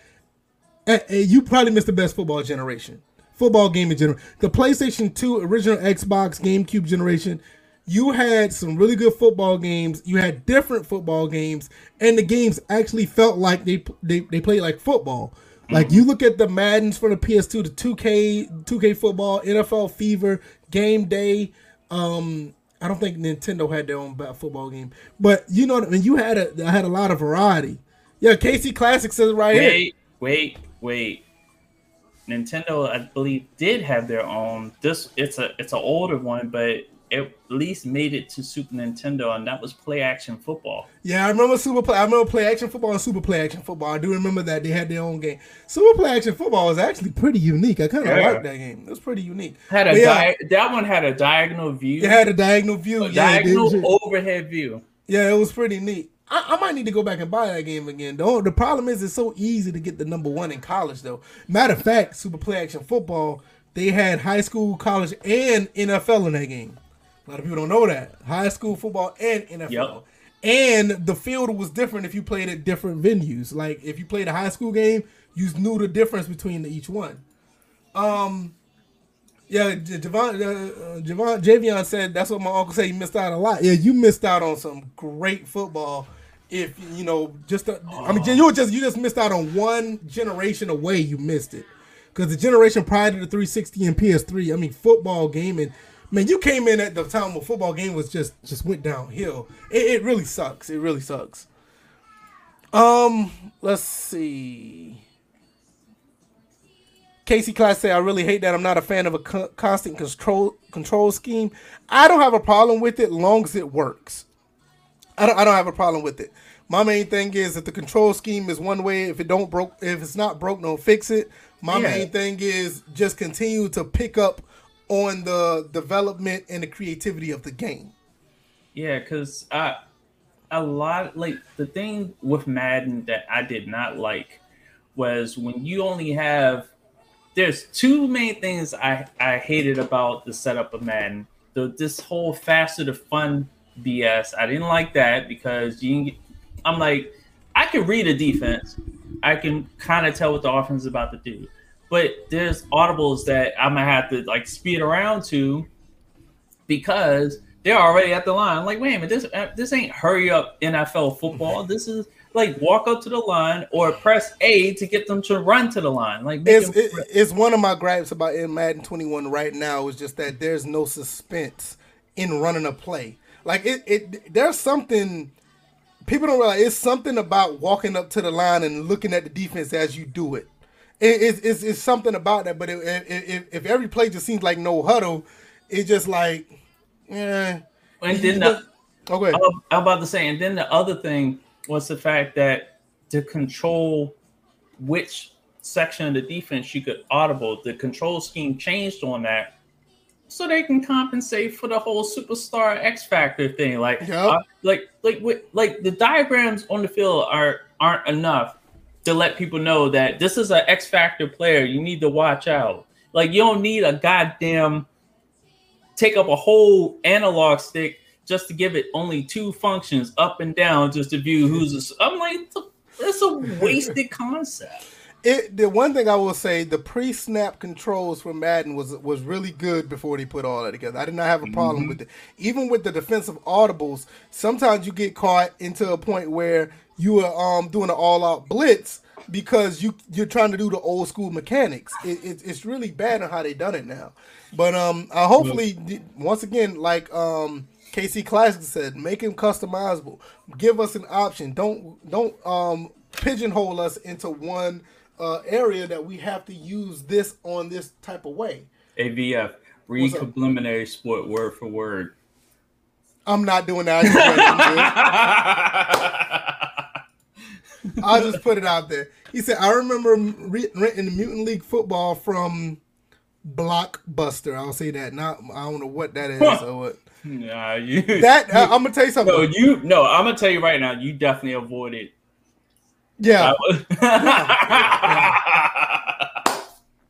Uh, uh, you probably missed the best football generation. Football game in general. The PlayStation 2 original Xbox GameCube generation, you had some really good football games. You had different football games, and the games actually felt like they they, they played like football. Like you look at the Maddens for the PS2, the 2K, 2K football, NFL Fever, Game Day. Um, I don't think Nintendo had their own ba- football game, but you know, I mean, you had a I had a lot of variety. Yeah, KC Classic says right here. Wait, wait, wait. Nintendo, I believe, did have their own. This it's a it's an older one, but it at least made it to Super Nintendo, and that was Play Action Football. Yeah, I remember Super Play. I remember Play Action Football and Super Play Action Football. I do remember that they had their own game. Super Play Action Football was actually pretty unique. I kind of Yeah. liked that game. It was pretty unique. Had a yeah, di- that one had a diagonal view, it had a diagonal view. a yeah, diagonal overhead view. yeah, it was pretty neat. I, I might need to go back and buy that game again. Though the problem is, it's so easy to get the number one in college. Though, matter of fact, Super Play Action Football they had high school, college, and NFL in that game. A lot of people don't know that high school football and NFL. Yep. And the field was different if you played at different venues. Like if you played a high school game, you knew the difference between the, each one. Um, yeah, Javon, uh, Javon, Javion said that's what my uncle said. He missed out a lot. Yeah, you missed out on some great football. If you know, just uh, I mean, you just you just missed out on one generation away. You missed it because the generation prior to the 360 and PS3. I mean, football gaming. Man, you came in at the time when football game was just just went downhill. It, it really sucks. It really sucks. Um, let's see. Casey Class say, I really hate that. I'm not a fan of a co- constant control control scheme. I don't have a problem with it long as it works. I don't, I don't have a problem with it. My main thing is that the control scheme is one way. If it don't broke, if it's not broke, don't fix it. My yeah. main thing is just continue to pick up on the development and the creativity of the game. Yeah, because I a lot like the thing with Madden that I did not like was when you only have there's two main things I, I hated about the setup of Madden. The this whole faster to fun BS. I didn't like that because you I'm like, I can read a defense. I can kind of tell what the offense is about to do. But there's audibles that I'm gonna have to like speed around to because they're already at the line. I'm like, wait a minute, this uh, this ain't hurry up NFL football. [LAUGHS] This is like walk up to the line or press A to get them to run to the line. Like it's, it, it's one of my gripes about in Madden 21 right now is just that there's no suspense in running a play. Like it, it there's something people don't realize. It's something about walking up to the line and looking at the defense as you do it. it it's, it's, it's something about that. But if, if every play just seems like no huddle, it's just like, yeah. And then the, okay, I'm about to say, and then the other thing was the fact that to control which section of the defense you could audible, the control scheme changed on that so they can compensate for the whole superstar X Factor thing. Like, yep. uh, like, like, like the diagrams on the field are aren't enough to let people know that this is an X Factor player. You need to watch out. Like, you don't need a goddamn take up a whole analog stick just to give it only two functions up and down just to view who's. A, I'm like, that's a [LAUGHS] wasted concept. It, the one thing I will say, the pre-snap controls for Madden was was really good before they put all that together. I did not have a problem mm-hmm. with it. Even with the defensive audibles, sometimes you get caught into a point where you are um, doing an all-out blitz because you you're trying to do the old school mechanics. It, it, it's really bad on how they done it now. But um, I hopefully once again, like um, KC Classic said, make him customizable. Give us an option. Don't don't um pigeonhole us into one uh, area that we have to use this on this type of way. AVF, read preliminary sport word for word. I'm not doing that. [LAUGHS] I'll just put it out there. He said, I remember re- renting Mutant League football from Blockbuster. I'll say that. Not, I don't know what that is or what. Nah, you, that [LAUGHS] uh, I'm gonna tell you something. No, you no, I'm gonna tell you right now. You definitely avoided [LAUGHS] yeah.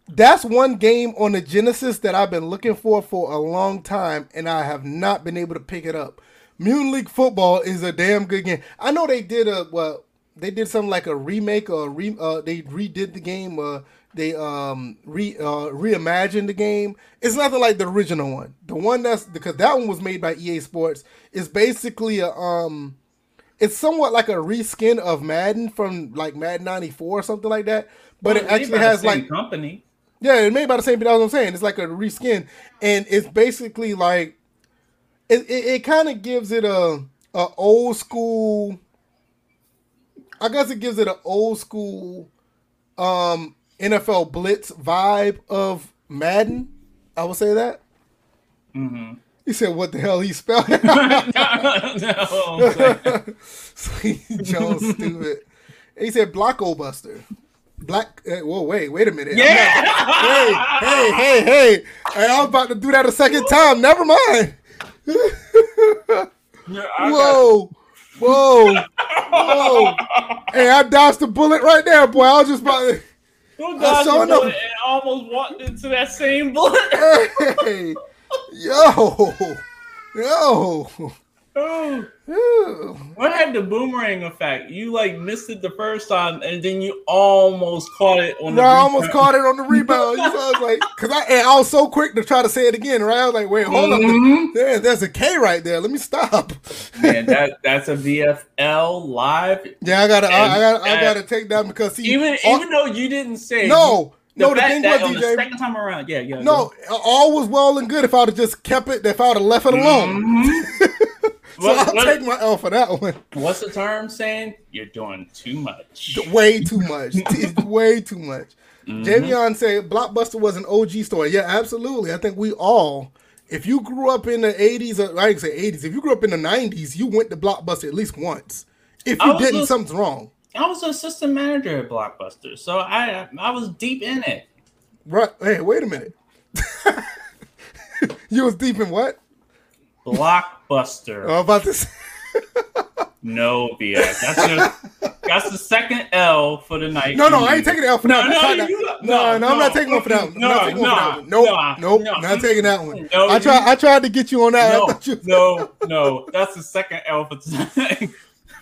That's one game on the Genesis that I've been looking for for a long time, and I have not been able to pick it up. Mutant League Football is a damn good game. I know they did a well, they did something like a remake or re, uh, they redid the game. Uh, they um re uh, reimagined the game. It's nothing like the original one. The one that's because that one was made by EA Sports is basically a um it's somewhat like a reskin of Madden from like Madden '94 or something like that. But well, it actually has like company. Yeah, it's made by the same. That's what I'm saying. It's like a reskin, and it's basically like it. It, it kind of gives it a a old school. I guess it gives it an old school um NFL blitz vibe of Madden. I would say that. Mm-hmm. He said, "What the hell?" He spelled. [LAUGHS] no, no. Jones [LAUGHS] stupid. He said, "Blocko Buster." Black. Uh, whoa, wait, wait a minute. Yeah. Not, hey, hey, hey, hey! Hey, I was about to do that a second time. Never mind. yeah, whoa, whoa, whoa! hey, I dodged the bullet right there, boy. I was just about to. Who dodged the bullet and almost walked into that same bullet? hey. Yo, yo. Oh, Ooh. what had the boomerang effect? You like missed it the first time, and then you almost caught it on the. No, I almost caught it on the [LAUGHS] rebound. So I was like, because I, and I was so quick to try to say it again, right? I was like, wait, hold up. Mhm. There, there's a K right there. Let me stop. Man, that that's a VFL live. Yeah, I gotta, I, I gotta, I gotta take that because see, Even all- even though you didn't say no, the no, the thing was, DJ, second time around, yeah, yeah. no, all was well and good if I would have just kept it, if I would have left it alone. Mhm. [LAUGHS] So What- I'll what- take my L for that one. What's the term saying? You're doing too much. Way too much. It's [LAUGHS] way too much. Mhm. Javion said Blockbuster was an OG store. Yeah, absolutely. I think we all, if you grew up in the 80s, or I can say 80s, if you grew up in the 90s, you went to Blockbuster at least once. If you didn't, something's wrong. I was an assistant manager at Blockbuster, so I I was deep in it. Right. Hey, wait a minute. [LAUGHS] you was deep in what? Blockbuster. Oh, I was about to say. No BS. That's your, that's the second L for the night. No, no, I ain't taking the L for No, that. no, I you- no, no, no, I'm not taking one for that. one. No, not taking one for that no, no, nope, no. not taking that one. No, I tried. I tried to get you on that. No, no, no. That's the second L for tonight.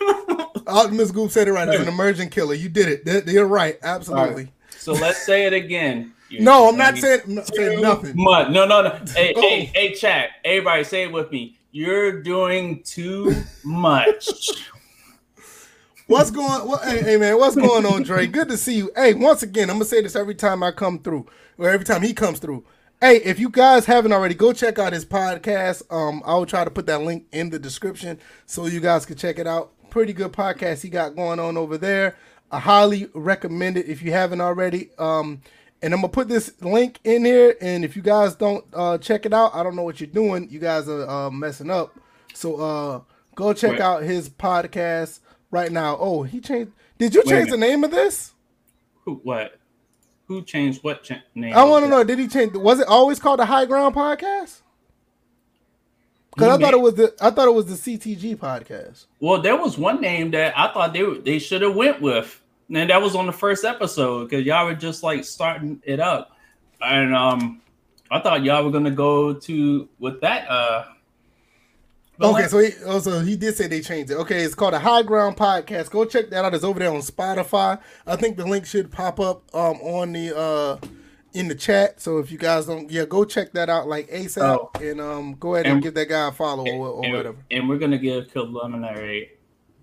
[LAUGHS] Optimus Goop said it right. It's an emergent killer. You did it. They're right. Absolutely. so let's say it again. You're No, I'm not saying, I'm not saying nothing. Much. No, no, no. Hey, Oh. hey, hey, chat. Everybody, say it with me. You're doing too much. [LAUGHS] What's going? What, hey, hey, man, what's going on, Dre? Good to see you. Hey, once again, I'm gonna say this every time I come through, or every time he comes through. Hey, if you guys haven't already, go check out his podcast. Um, I will try to put that link in the description so you guys can check it out. Pretty good podcast he got going on over there. I highly recommend it if you haven't already. Um, and I'm gonna put this link in here. And if you guys don't uh, check it out, I don't know what you're doing. You guys are uh, messing up. So uh, go check Wait. out his podcast right now. Oh, he changed. Did you Wait change the name of this? Who? What? Who changed what cha- name? I want to know. Did he change? Was it always called the High Ground Podcast? Because I thought it was the I thought it was the CTG podcast. Well, there was one name that I thought they they should have went with, and that was on the first episode because y'all were just like starting it up, and um, I thought y'all were gonna go to with that. Uh, Okay, let- so he also he did say they changed it. Okay, it's called the High Ground Podcast. Go check that out. It's over there on Spotify. I think the link should pop up um on the uh in the chat. So if you guys don't, yeah, go check that out like ASAP Oh. and um go ahead and, And- give that guy a follow or, or and, whatever. and we're gonna give preliminary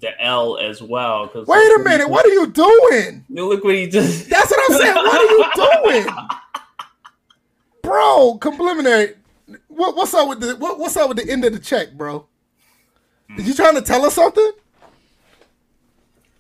the L as well. Because Wait a minute, what are you doing? You Look what he just. [LAUGHS] That's what I'm saying. What are you doing, [LAUGHS] bro? Complimentary. What, what's up with the what, What's up with the end of the check, bro? Is you trying to tell us something?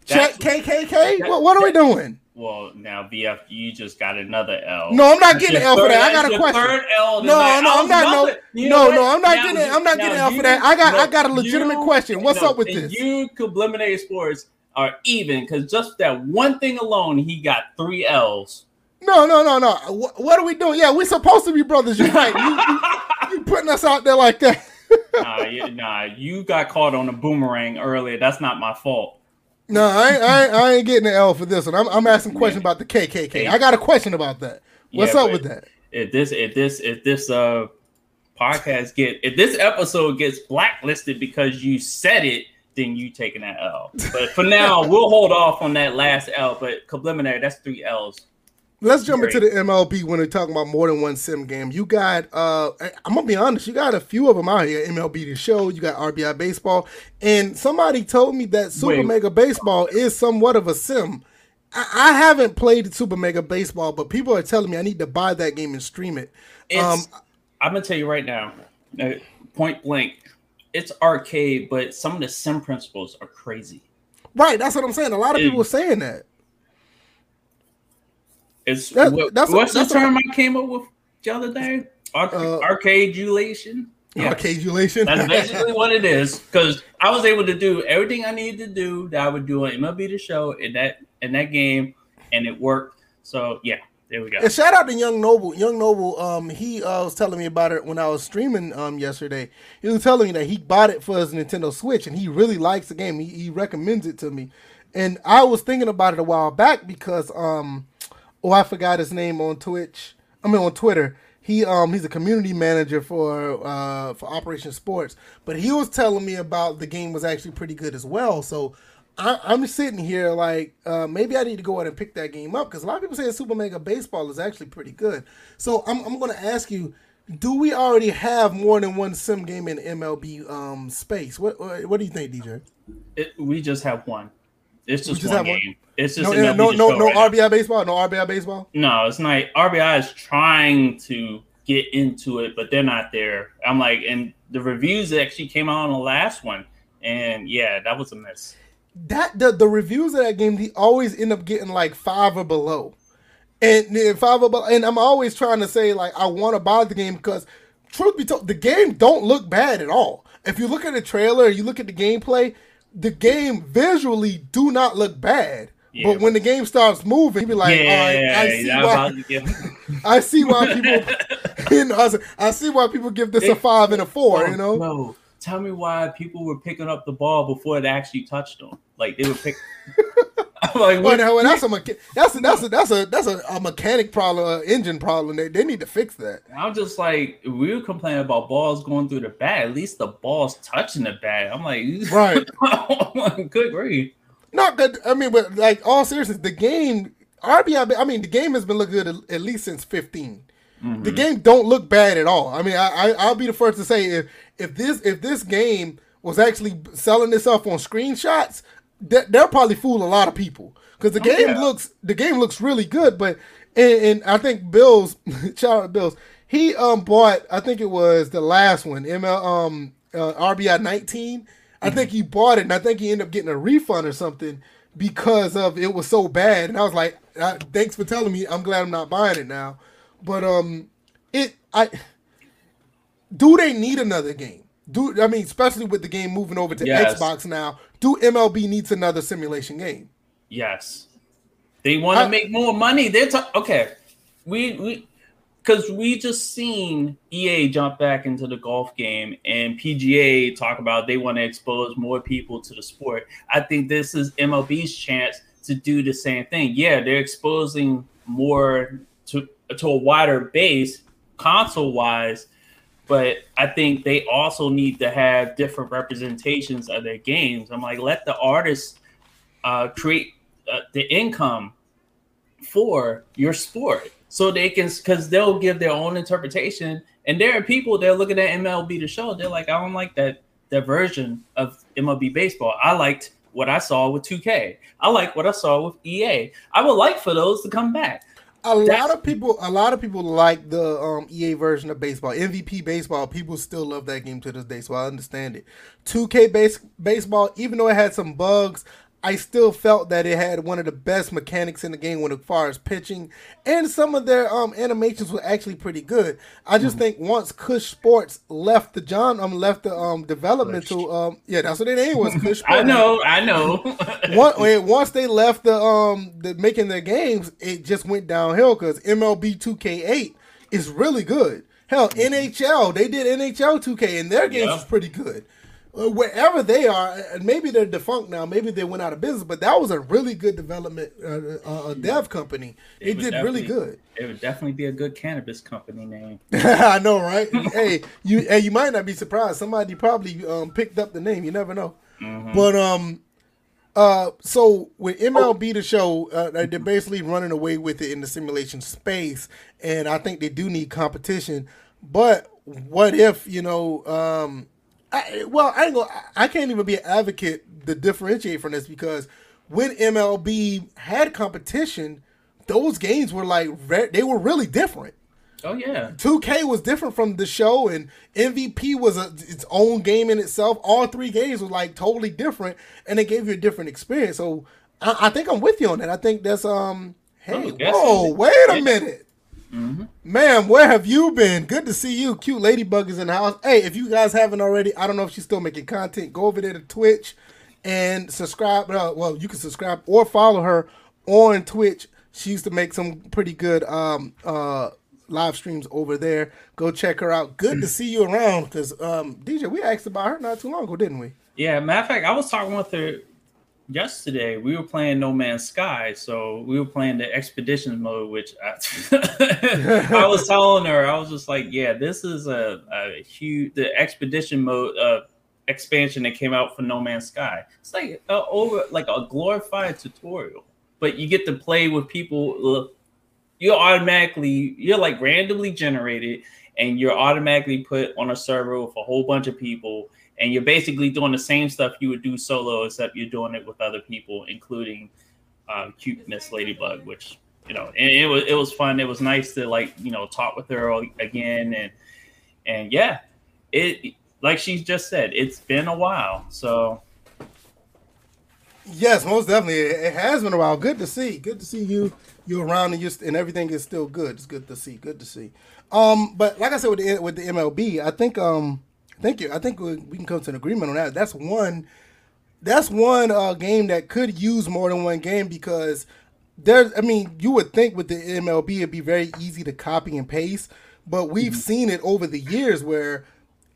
Check That's- KKK. What, what are we doing? Well, now VF, you just got another L. No, I'm not getting an L for that. I got a question. Third L No, no, I'm not. No, you no, know no? I'm not Now getting. I'm not getting L for that. I got. I got a legitimate you- question. What's no, up with this? You Subliminary Sports are even because just that one thing alone, he got three L's. No, no, no, no. What, what are we doing? Yeah, we're supposed to be brothers. You're right. You, you, [LAUGHS] you putting us out there like that. nah, you, nah, you got caught on a boomerang earlier. That's not my fault. No, I ain't, I I ain't getting an L for this one. I'm, I'm asking a question about the KKK. I got a question about that. What's Yeah, up with that? If this, if this, if this uh podcast get, if this episode gets blacklisted because you said it, then you taking that L. But for now, we'll hold off on that last L. But preliminary, that's three L's. Let's jump Great. into the MLB when they're talking about more than one sim game. You got, uh, I'm gonna be honest, you got a few of them out here. MLB the Show, you got RBI Baseball, and somebody told me that Super Wait. Mega Baseball is somewhat of a sim. I, I haven't played Super Mega Baseball, but people are telling me I need to buy that game and stream it. Um, I'm gonna tell you right now, uh, point blank, it's arcade, but some of the sim principles are crazy. Right, that's what I'm saying. A lot of It- people are saying that. It's That- what, that's a- what's that's the term I came up with the other day? Arc- Uh, arcadeulation. Yeah. Arcadeulation. That's [LAUGHS] basically what it is. Because I was able to do everything I needed to do that I would do on MLB the show in that in that game, and it worked. So yeah, there we go. And shout out to Young Noble. Young Noble, um, he uh, was telling me about it when I was streaming um yesterday. He was telling me that he bought it for his Nintendo Switch and he really likes the game. He, he recommends it to me. And I was thinking about it a while back because um oh I forgot his name on Twitch. I mean on Twitter. He um he's a community manager for uh for Operation Sports, but he was telling me about the game was actually pretty good as well. So I, I'm sitting here like uh, maybe I need to go ahead and pick that game up because a lot of people say Super Mega Baseball is actually pretty good. So I'm I'm going to ask you, do we already have more than one sim game in MLB um space? What what do you think, DJ? It, we just have one. It's just, just one have one? game. It's just No, no, no, no right now. RBI baseball. No RBI baseball. No, it's not. RBI is trying to get into it, but they're not there. I'm like, and the reviews actually came out on the last one, and yeah, that was a mess. that the, the reviews of that game they always end up getting like five or below and five or below and i'm always trying to say like i want to buy the game because truth be told the game don't look bad at all if you look at the trailer you look at the gameplay the game visually do not look bad Yeah. but when the game starts moving you be like yeah, i see why give- [LAUGHS] i see why people [LAUGHS] you know i see why people give this a five and a four you know No, tell me why people were picking up the ball before it actually touched them. Like they were pick. [LAUGHS] I'm [LAUGHS] like, Well, what? well, that's a mecha- that's a, that's a that's a that's a, a mechanic problem, engine problem. They, they need to fix that. I'm just like, we were complaining about balls going through the bat. At least the ball's touching the bat. I'm like, [LAUGHS] Right. [LAUGHS] good grief. Not that I mean, but like all seriousness, the game RBI. I mean, the game has been looking good at, least since 15. Mm-hmm. The game don't look bad at all. I mean, I, I I'll be the first to say if if this if this game was actually selling itself on screenshots, they'll probably fool a lot of people because the Oh, game yeah. looks the game looks really good. But and, and I think Bills, [LAUGHS] shout out Bills, he um bought I think it was the last one ML um uh, RBI 19. I Mm-hmm. think he bought it and I think he ended up getting a refund or something because of it was so bad. And I was like, thanks for telling me. I'm glad I'm not buying it now. But um, it I do they need another game? Do I mean especially with the game moving over to Yes. Xbox now? Do MLB needs another simulation game? Yes, they want to make more money. They're ta- okay. We we because we just seen EA jump back into the golf game and PGA talk about they want to expose more people to the sport. I think this is MLB's chance to do the same thing. Yeah, they're exposing more to to a wider base console wise, but I think they also need to have different representations of their games. I'm like, let the artists uh, create uh, the income for your sport. So they can because they'll give their own interpretation. And there are people that are looking at mlb the show they're like i don't like that that version of mlb baseball. I liked what i saw with 2k i like what i saw with ea i would like for those to come back A That's- lot of people, a lot of people like the um, EA version of baseball, MVP baseball. People still love that game to this day, so I understand it. 2K base baseball, even though it had some bugs, I still felt that it had one of the best mechanics in the game when as far as pitching, and some of their um, animations were actually pretty good. I just Mm-hmm. think once Kush Sports left the John, um, left the um developmental, um, yeah, that's what their name was. Kush [LAUGHS] Sports. i know i know [LAUGHS] wait, once they left the um the making their games, it just went downhill because MLB 2K8 is really good. Hell, NHL they did NHL 2K and their games Yeah. is pretty good. Uh, wherever they are, and maybe they're defunct now, maybe they went out of business, but that was a really good development uh, uh, a dev company. It, It did really good. it would definitely be a good cannabis company name [LAUGHS] I know, right? hey, you hey, you might not be surprised. Somebody probably um, picked up the name. You never know. But um, uh, so with MLB the show, uh, they're basically running away with it in the simulation space, and I think they do need competition. But what if you know? Um, I, well, I ain't gonna, I can't even be an advocate to differentiate from this because when MLB had competition, those games were like they were really different. oh yeah 2K was different from the show, and MVP was a, its own game in itself. All three games were like totally different, and they gave you a different experience. So I, I think I'm with you on that. I think that's um. Hey, Oh, whoa, wait a minute, Mm-hmm. ma'am. Where have you been? Good to see you. Cute ladybug is in the house. Hey, if you guys haven't already, I don't know if she's still making content. Go over there to Twitch and subscribe. Uh, well, you can subscribe or follow her on Twitch. She used to make some pretty good um uh live streams over there. Go check her out. Good to see you around because um DJ, we asked about her not too long ago, didn't we? Yeah, matter of fact, I was talking with her yesterday we were playing No Man's Sky, so we were playing the expedition mode, which I, [LAUGHS] I was telling her, I was just like, yeah, this is a, a huge the expedition mode uh, expansion that came out for No Man's Sky. It's like a, over like a glorified tutorial, but you get to play with people. You're automatically you're like randomly generated, and you're automatically put on a server with a whole bunch of people and you're basically doing the same stuff you would do solo, except you're doing it with other people, including um, cute Miss Ladybug, which you know, and it was it was fun. It was nice to like you know talk with her again, and and yeah, it like she just said, it's been a while. So yes, most definitely, it has been a while. Good to see. Good to see you. You're around and you and everything is still good. It's good to see. Good to see. Um, but like I said with the with the MLB, I think um Thank you. I think we, we can come to an agreement on that. That's one. That's one uh, game that could use more than one game because there's. I mean, you would think with the MLB it'd be very easy to copy and paste, but we've mm-hmm. seen it over the years where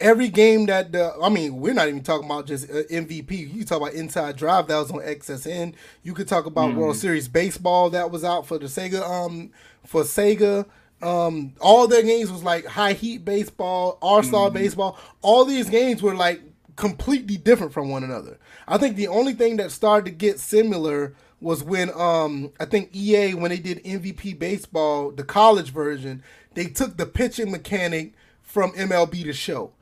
every game that the I mean, we're not even talking about just uh, MVP. You talk about Inside Drive that was on XSN. You could talk about mm-hmm. World Series baseball that was out for the Sega um for Sega. Um, all their games was like high heat baseball, all star mm-hmm. baseball. All these games were like completely different from one another. I think the only thing that started to get similar was when um I think EA when they did MVP baseball, the college version, they took the pitching mechanic from MLB to show.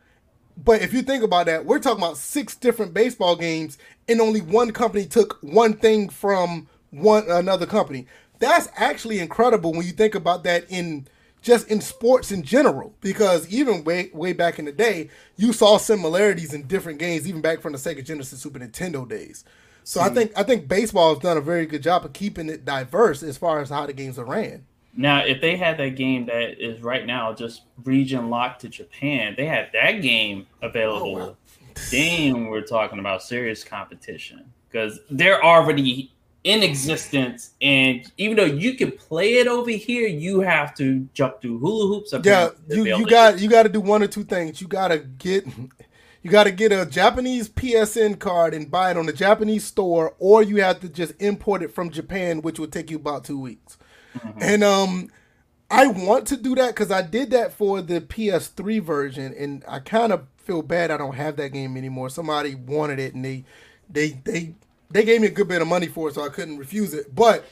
But if you think about that, we're talking about six different baseball games and only one company took one thing from one another company. That's actually incredible when you think about that in just in sports in general. Because even way way back in the day, you saw similarities in different games, even back from the Sega Genesis, Super Nintendo days. So I hmm. think I think baseball has done a very good job of keeping it diverse as far as how the games are ran. Now, if they had that game that is right now just region locked to Japan, they had that game available. Oh, wow. Then we're talking about serious competition because they're already in existence, and even though you can play it over here, you have to jump through hula hoops. Yeah, you you got you got to do one or two things. You got to get you got to get a Japanese PSN card and buy it on the Japanese store, or you have to just import it from Japan, which would take you about two weeks. Mm-hmm. And um, I want to do that because I did that for the PS3 version, and I kind of feel bad I don't have that game anymore. Somebody wanted it, and they they they they gave me a good bit of money for it, so I couldn't refuse it. But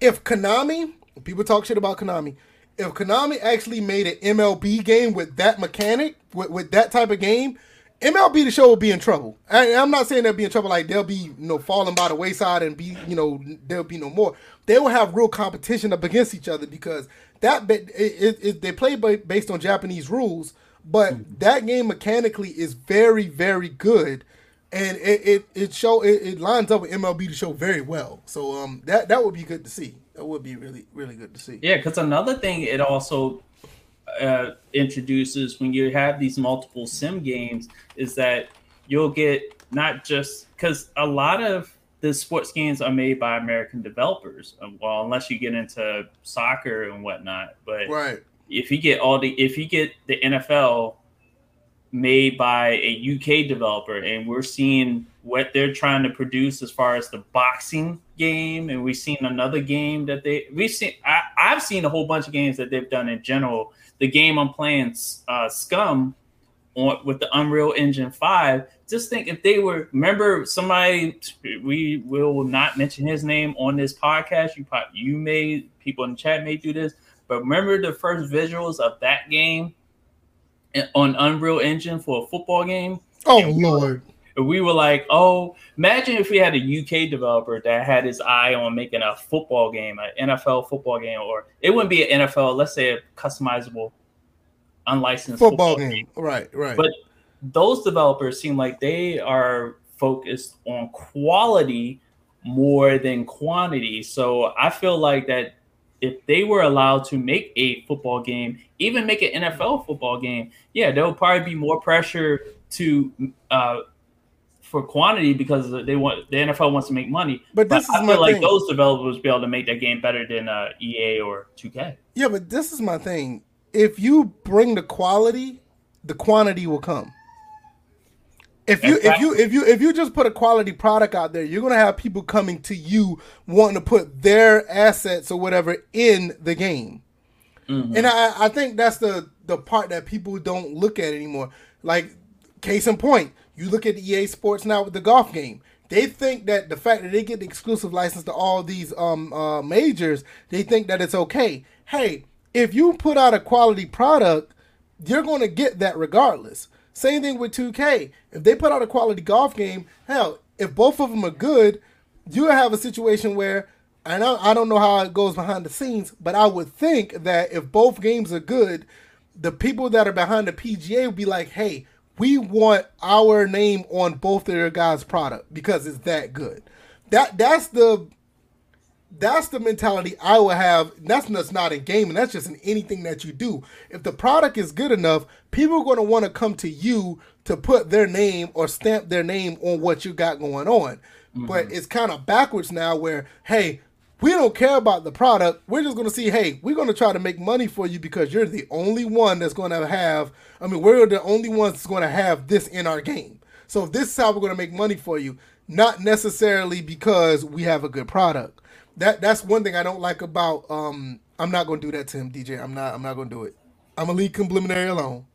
if Konami, people talk shit about Konami, if Konami actually made an MLB game with that mechanic, with, with that type of game, MLB the show will be in trouble. I, am not saying they'll be in trouble like they'll be you know falling by the wayside and be you know there'll be no more. They will have real competition up against each other because that it, it, it, they play based on Japanese rules, but mm-hmm. that game mechanically is very very good and it it, it show it, it, lines up with MLB to show very well. So um that that would be good to see. That would be really really good to see. Yeah, because another thing it also uh, introduces when you have these multiple sim games is that you'll get not just because a lot of the sports games are made by American developers. Uh, well, unless you get into soccer and whatnot, but right. If you get all the if you get the NFL made by a UK developer, and we're seeing what they're trying to produce as far as the boxing game, and we've seen another game that they we've seen. I, have seen a whole bunch of games that they've done in general. The game I'm playing, uh, Scum, on, with the Unreal Engine Five. Just think if they were remember somebody we will not mention his name on this podcast. You probably, you may people in the chat may do this, but remember the first visuals of that game on Unreal Engine for a football game. Oh lord. We were like, oh, imagine if we had a UK developer that had his eye on making a football game, an NFL football game, or it wouldn't be an NFL, let's say a customizable, unlicensed football, football game. game. Right, right. But those developers seem like they are focused on quality more than quantity. So I feel like that if they were allowed to make a football game, even make an NFL football game, yeah, there will probably be more pressure to uh, for quantity because they want the NFL wants to make money. But this but is I feel like thing. those developers be able to make that game better than uh, EA or 2K. Yeah, but this is my thing. If you bring the quality, the quantity will come. If you if you if you if you just put a quality product out there, you're gonna have people coming to you wanting to put their assets or whatever in the game. Mm-hmm. And I, I think that's the the part that people don't look at anymore. Like case in point, you look at EA Sports now with the golf game. They think that the fact that they get the exclusive license to all these um uh, majors, they think that it's okay. Hey, if you put out a quality product, you're going to get that regardless. Same thing with 2K. If they put out a quality golf game, hell, if both of them are good, you have a situation where and I, I don't know how it goes behind the scenes, but I would think that if both games are good, the people that are behind the PGA would be like, hey, we want our name on both of their guys' product because it's that good. That that's the that's the mentality I would have. That's just not in gaming. That's just in anything that you do. If the product is good enough, people are going to want to come to you to put their name or stamp their name on what you got going on. Mm-hmm. But it's kind of backwards now, where hey, we don't care about the product. We're just going to see, hey, we're going to try to make money for you because you're the only one that's going to have, I mean, we're the only ones that's going to have this in our game. So this is how we're going to make money for you, not necessarily because we have a good product. That that's one thing I don't like about um I'm not going to do that to him, DJ. I'm not I'm not going to do it. I'm to leave Complimentary alone.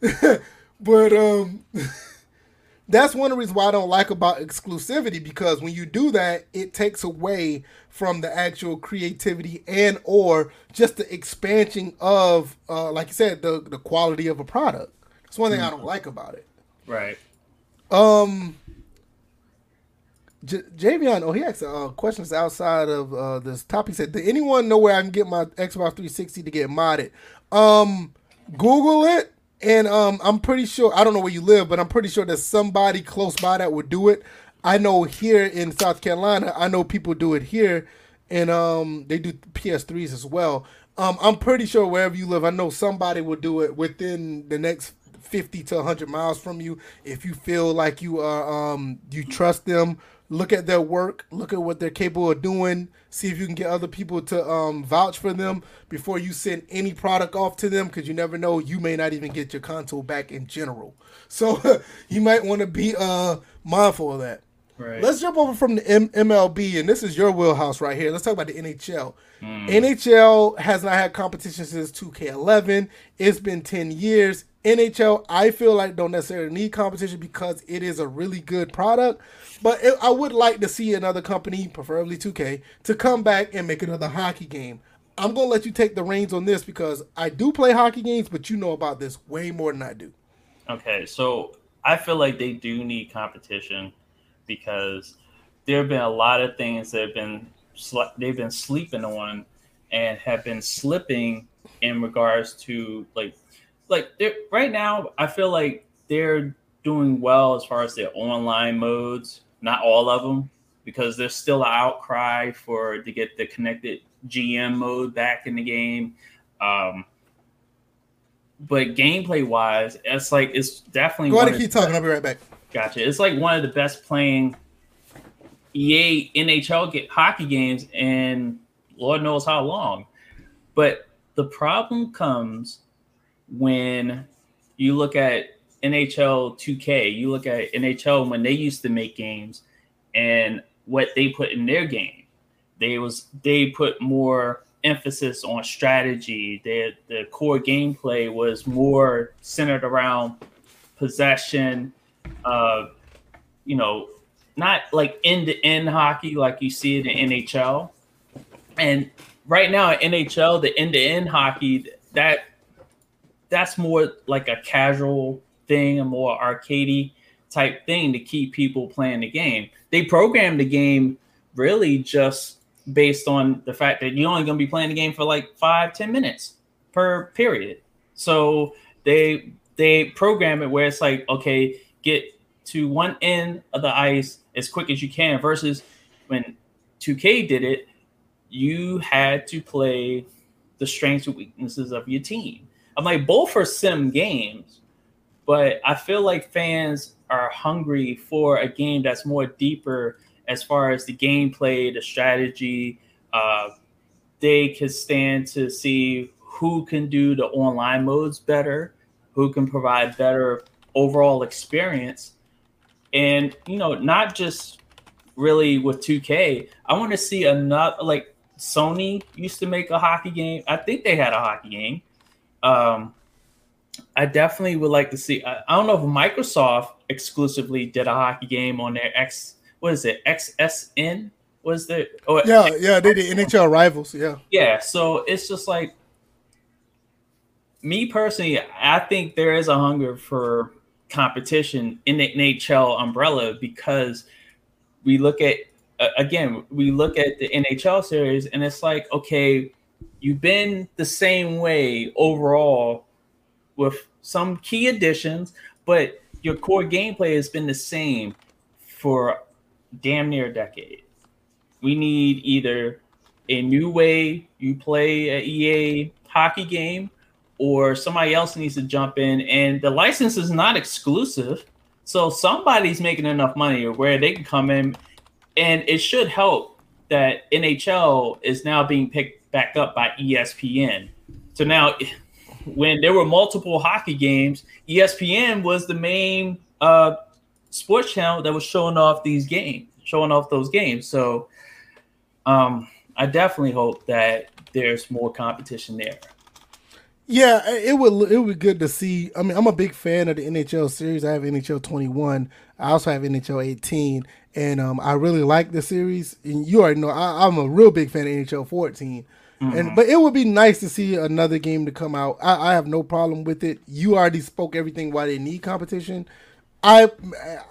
[LAUGHS] but um [LAUGHS] that's one of the reasons why I don't like about exclusivity because when you do that, it takes away from the actual creativity and or just the expansion of, uh, like you said, the the quality of a product. That's one thing mm-hmm. I don't like about it. Right. Um. J- Javion, oh, he asked uh, questions outside of uh, this topic. He said, "Did anyone know where I can get my Xbox 360 to get modded?" Um, Google it and um, I'm pretty sure I don't know where you live, but I'm pretty sure there's somebody close by that would do it. I know here in South Carolina, I know people do it here, and um, they do PS3s as well. Um, I'm pretty sure wherever you live, I know somebody will do it within the next 50 to 100 miles from you. If you feel like you are, um, you trust them, look at their work, look at what they're capable of doing see if you can get other people to um, vouch for them before you send any product off to them because you never know you may not even get your console back in general. So [LAUGHS] you might want to be uh, mindful of that right. let's jump over from the M- mlb and this is your wheelhouse right here let's talk about the nhl mm. nhl has not had competition since 2k11 it's been 10 years NHL, I feel like don't necessarily need competition because it is a really good product. But it, I would like to see another company, preferably 2K, to come back and make another hockey game. I'm gonna let you take the reins on this because I do play hockey games, but you know about this way more than I do. Okay, so I feel like they do need competition because there have been a lot of things that have been they've been sleeping on and have been slipping in regards to like like right now, I feel like they're doing well as far as their online modes. Not all of them, because there's still an outcry for to get the connected GM mode back in the game. Um, but gameplay wise, it's like it's definitely. Go ahead and keep talking. I'll be right back. Gotcha. It's like one of the best playing EA NHL get hockey games in Lord knows how long. But the problem comes when you look at NHL 2K, you look at NHL when they used to make games and what they put in their game. They was they put more emphasis on strategy. Their the core gameplay was more centered around possession, uh, you know, not like end to end hockey like you see it in NHL. And right now, NHL, the end to end hockey, that that's more like a casual thing, a more arcadey type thing to keep people playing the game. They programmed the game really just based on the fact that you're only going to be playing the game for like five, ten minutes per period. So they they program it where it's like, okay, get to one end of the ice as quick as you can versus when 2K did it, you had to play the strengths and weaknesses of your team. I'm like, both are sim games, but I feel like fans are hungry for a game that's more deeper as far as the gameplay, the strategy. Uh, they could stand to see who can do the online modes better, who can provide better overall experience. and you know, not just really with 2K. I want to see another like Sony used to make a hockey game. I think they had a hockey game. Um, I definitely would like to see. I, I don't know if Microsoft exclusively did a hockey game on their X. What is it? XSN was the? Oh, yeah, yeah, they did NHL Rivals. Yeah, yeah. So it's just like me personally. I think there is a hunger for competition in the NHL umbrella because we look at again we look at the NHL series and it's like okay you've been the same way overall with some key additions but your core gameplay has been the same for damn near a decade. We need either a new way you play a EA hockey game or somebody else needs to jump in and the license is not exclusive so somebody's making enough money or where they can come in and it should help that NHL is now being picked back up by ESPN. So now when there were multiple hockey games, ESPN was the main uh, sports channel that was showing off these games, showing off those games. So um, I definitely hope that there's more competition there. Yeah, it would it would be good to see. I mean, I'm a big fan of the NHL series. I have NHL 21. I also have NHL 18, and um, I really like the series. And you already know I, am a real big fan of NHL 14. Mm-hmm. And but it would be nice to see another game to come out. I, I, have no problem with it. You already spoke everything why they need competition. I,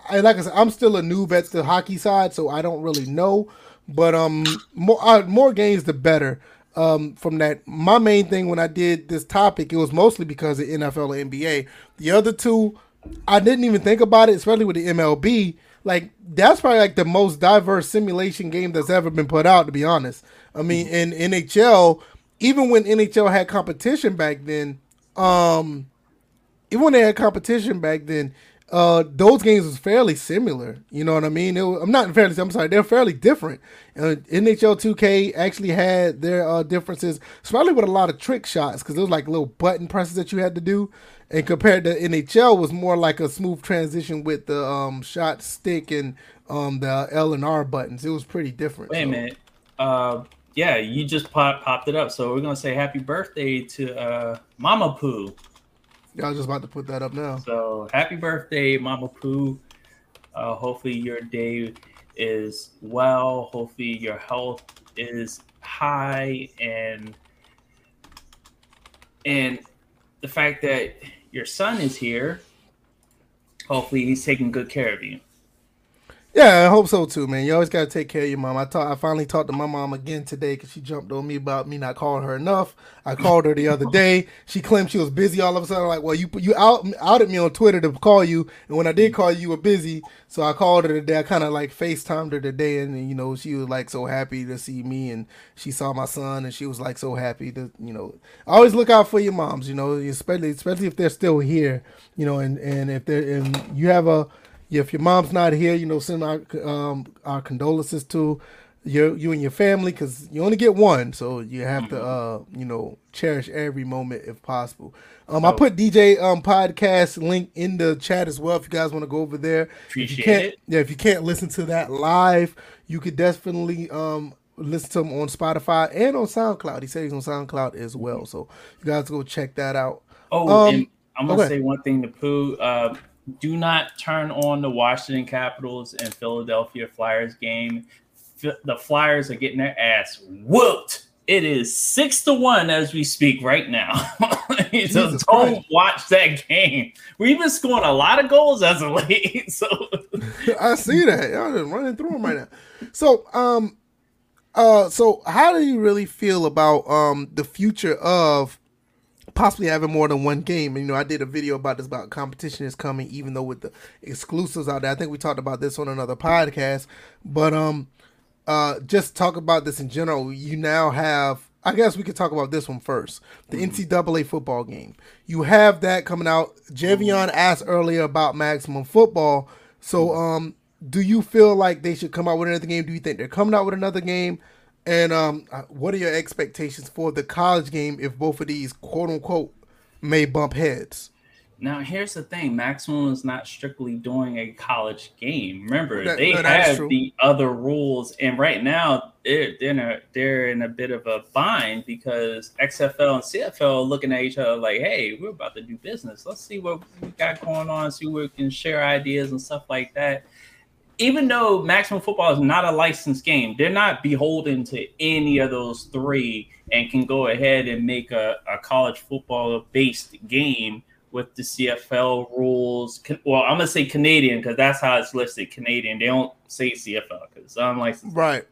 I like I said, I'm still a noob at the hockey side, so I don't really know. But um, more uh, more games the better um, from that. My main thing when I did this topic, it was mostly because of NFL and NBA. The other two, I didn't even think about it, especially with the MLB. Like that's probably like the most diverse simulation game that's ever been put out. To be honest, I mean, in NHL, even when NHL had competition back then, um, even when they had competition back then, uh, those games was fairly similar. You know what I mean? Was, I'm not fairly. I'm sorry, they're fairly different. Uh, NHL 2K actually had their uh, differences, especially with a lot of trick shots, because there was like little button presses that you had to do. And compared to NHL, was more like a smooth transition with the um, shot stick and um, the L and R buttons. It was pretty different. Wait so. a minute. Uh, yeah, you just pop, popped it up. So we're gonna say happy birthday to uh, Mama Pooh. Yeah, I was just about to put that up now. So happy birthday, Mama Pooh. Uh, hopefully your day is well. Hopefully your health is high and and the fact that your son is here, hopefully he's taking good care of you. Yeah, I hope so too, man. You always gotta take care of your mom. I talk, I finally talked to my mom again today because she jumped on me about me not calling her enough. I called her the other [LAUGHS] day. She claimed she was busy. All of a sudden, I'm like, well, you you out outed me on Twitter to call you, and when I did call you, you were busy. So I called her today. I kind of like Facetimed her today, and you know, she was like so happy to see me, and she saw my son, and she was like so happy to, you know, always look out for your moms, you know, especially especially if they're still here, you know, and and if they're and you have a if your mom's not here, you know, send our um, our condolences to you you and your family because you only get one, so you have mm-hmm. to uh you know cherish every moment if possible. Um, I put DJ um podcast link in the chat as well if you guys want to go over there. Appreciate it. Yeah, if you can't listen to that live, you could definitely um listen to him on Spotify and on SoundCloud. He said he's on SoundCloud as well, so you guys go check that out. Oh, um, I'm gonna okay. say one thing to Pooh. Uh, do not turn on the Washington Capitals and Philadelphia Flyers game. The Flyers are getting their ass whooped. It is six to one as we speak right now. [LAUGHS] so don't Christ. watch that game. We've been scoring a lot of goals as of late. [LAUGHS] So [LAUGHS] I see that. Y'all just running through them right now. So um uh so how do you really feel about um the future of possibly having more than one game. And, you know, I did a video about this about competition is coming, even though with the exclusives out there. I think we talked about this on another podcast, but um, uh, just talk about this in general. You now have. I guess we could talk about this one first. The mm-hmm. NCAA football game. You have that coming out. Javion asked earlier about maximum football. So, um, do you feel like they should come out with another game? Do you think they're coming out with another game? And um, uh, what are your expectations for the college game if both of these quote unquote may bump heads? Now here's the thing: Maximum is not strictly doing a college game. Remember, That- they no, have true. the other rules, and right now they're they're in a, they're in a bit of a bind because XFL and CFL are looking at each other like, "Hey, we're about to do business. Let's see what we got going on. See where we can share ideas and stuff like that." Even though Maximum Football is not a licensed game, they're not beholden to any of those three and can go ahead and make a, a college football based game with the CFL rules. Well, I'm gonna say Canadian because that's how it's listed. Canadian. They don't say CFL because it's unlicensed. Right.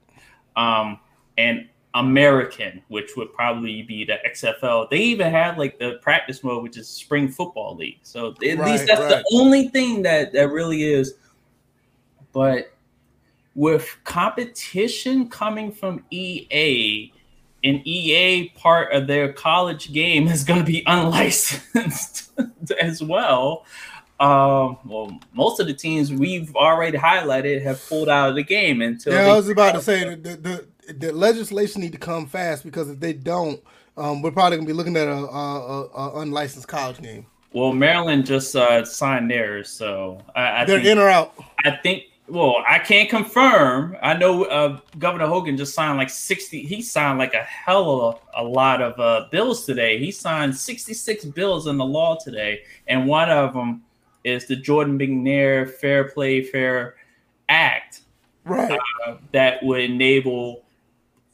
Um, and American, which would probably be the XFL. They even have like the practice mode, which is Spring Football League. So at Right, least that's right. the only thing that that really is. But with competition coming from EA, an EA part of their college game is going to be [LAUGHS] unlicensed as well. Um, well, most of the teams we've already highlighted have pulled out of the game until Yeah, I was about to say the, the, the legislation need to come fast because if they don't, um, we're probably gonna be looking at a, a, a, unlicensed college game. Well, Maryland just uh, signed theirs, so I, I They're think in or out. I think. Well, I can't confirm. I know uh, Governor Hogan just signed like sixty. He signed like a hell of a, a lot of uh, bills today. He signed sixty-six bills in the law today, and one of them is the Jordan McNair Fair Play Fair Act Right. uh, that would enable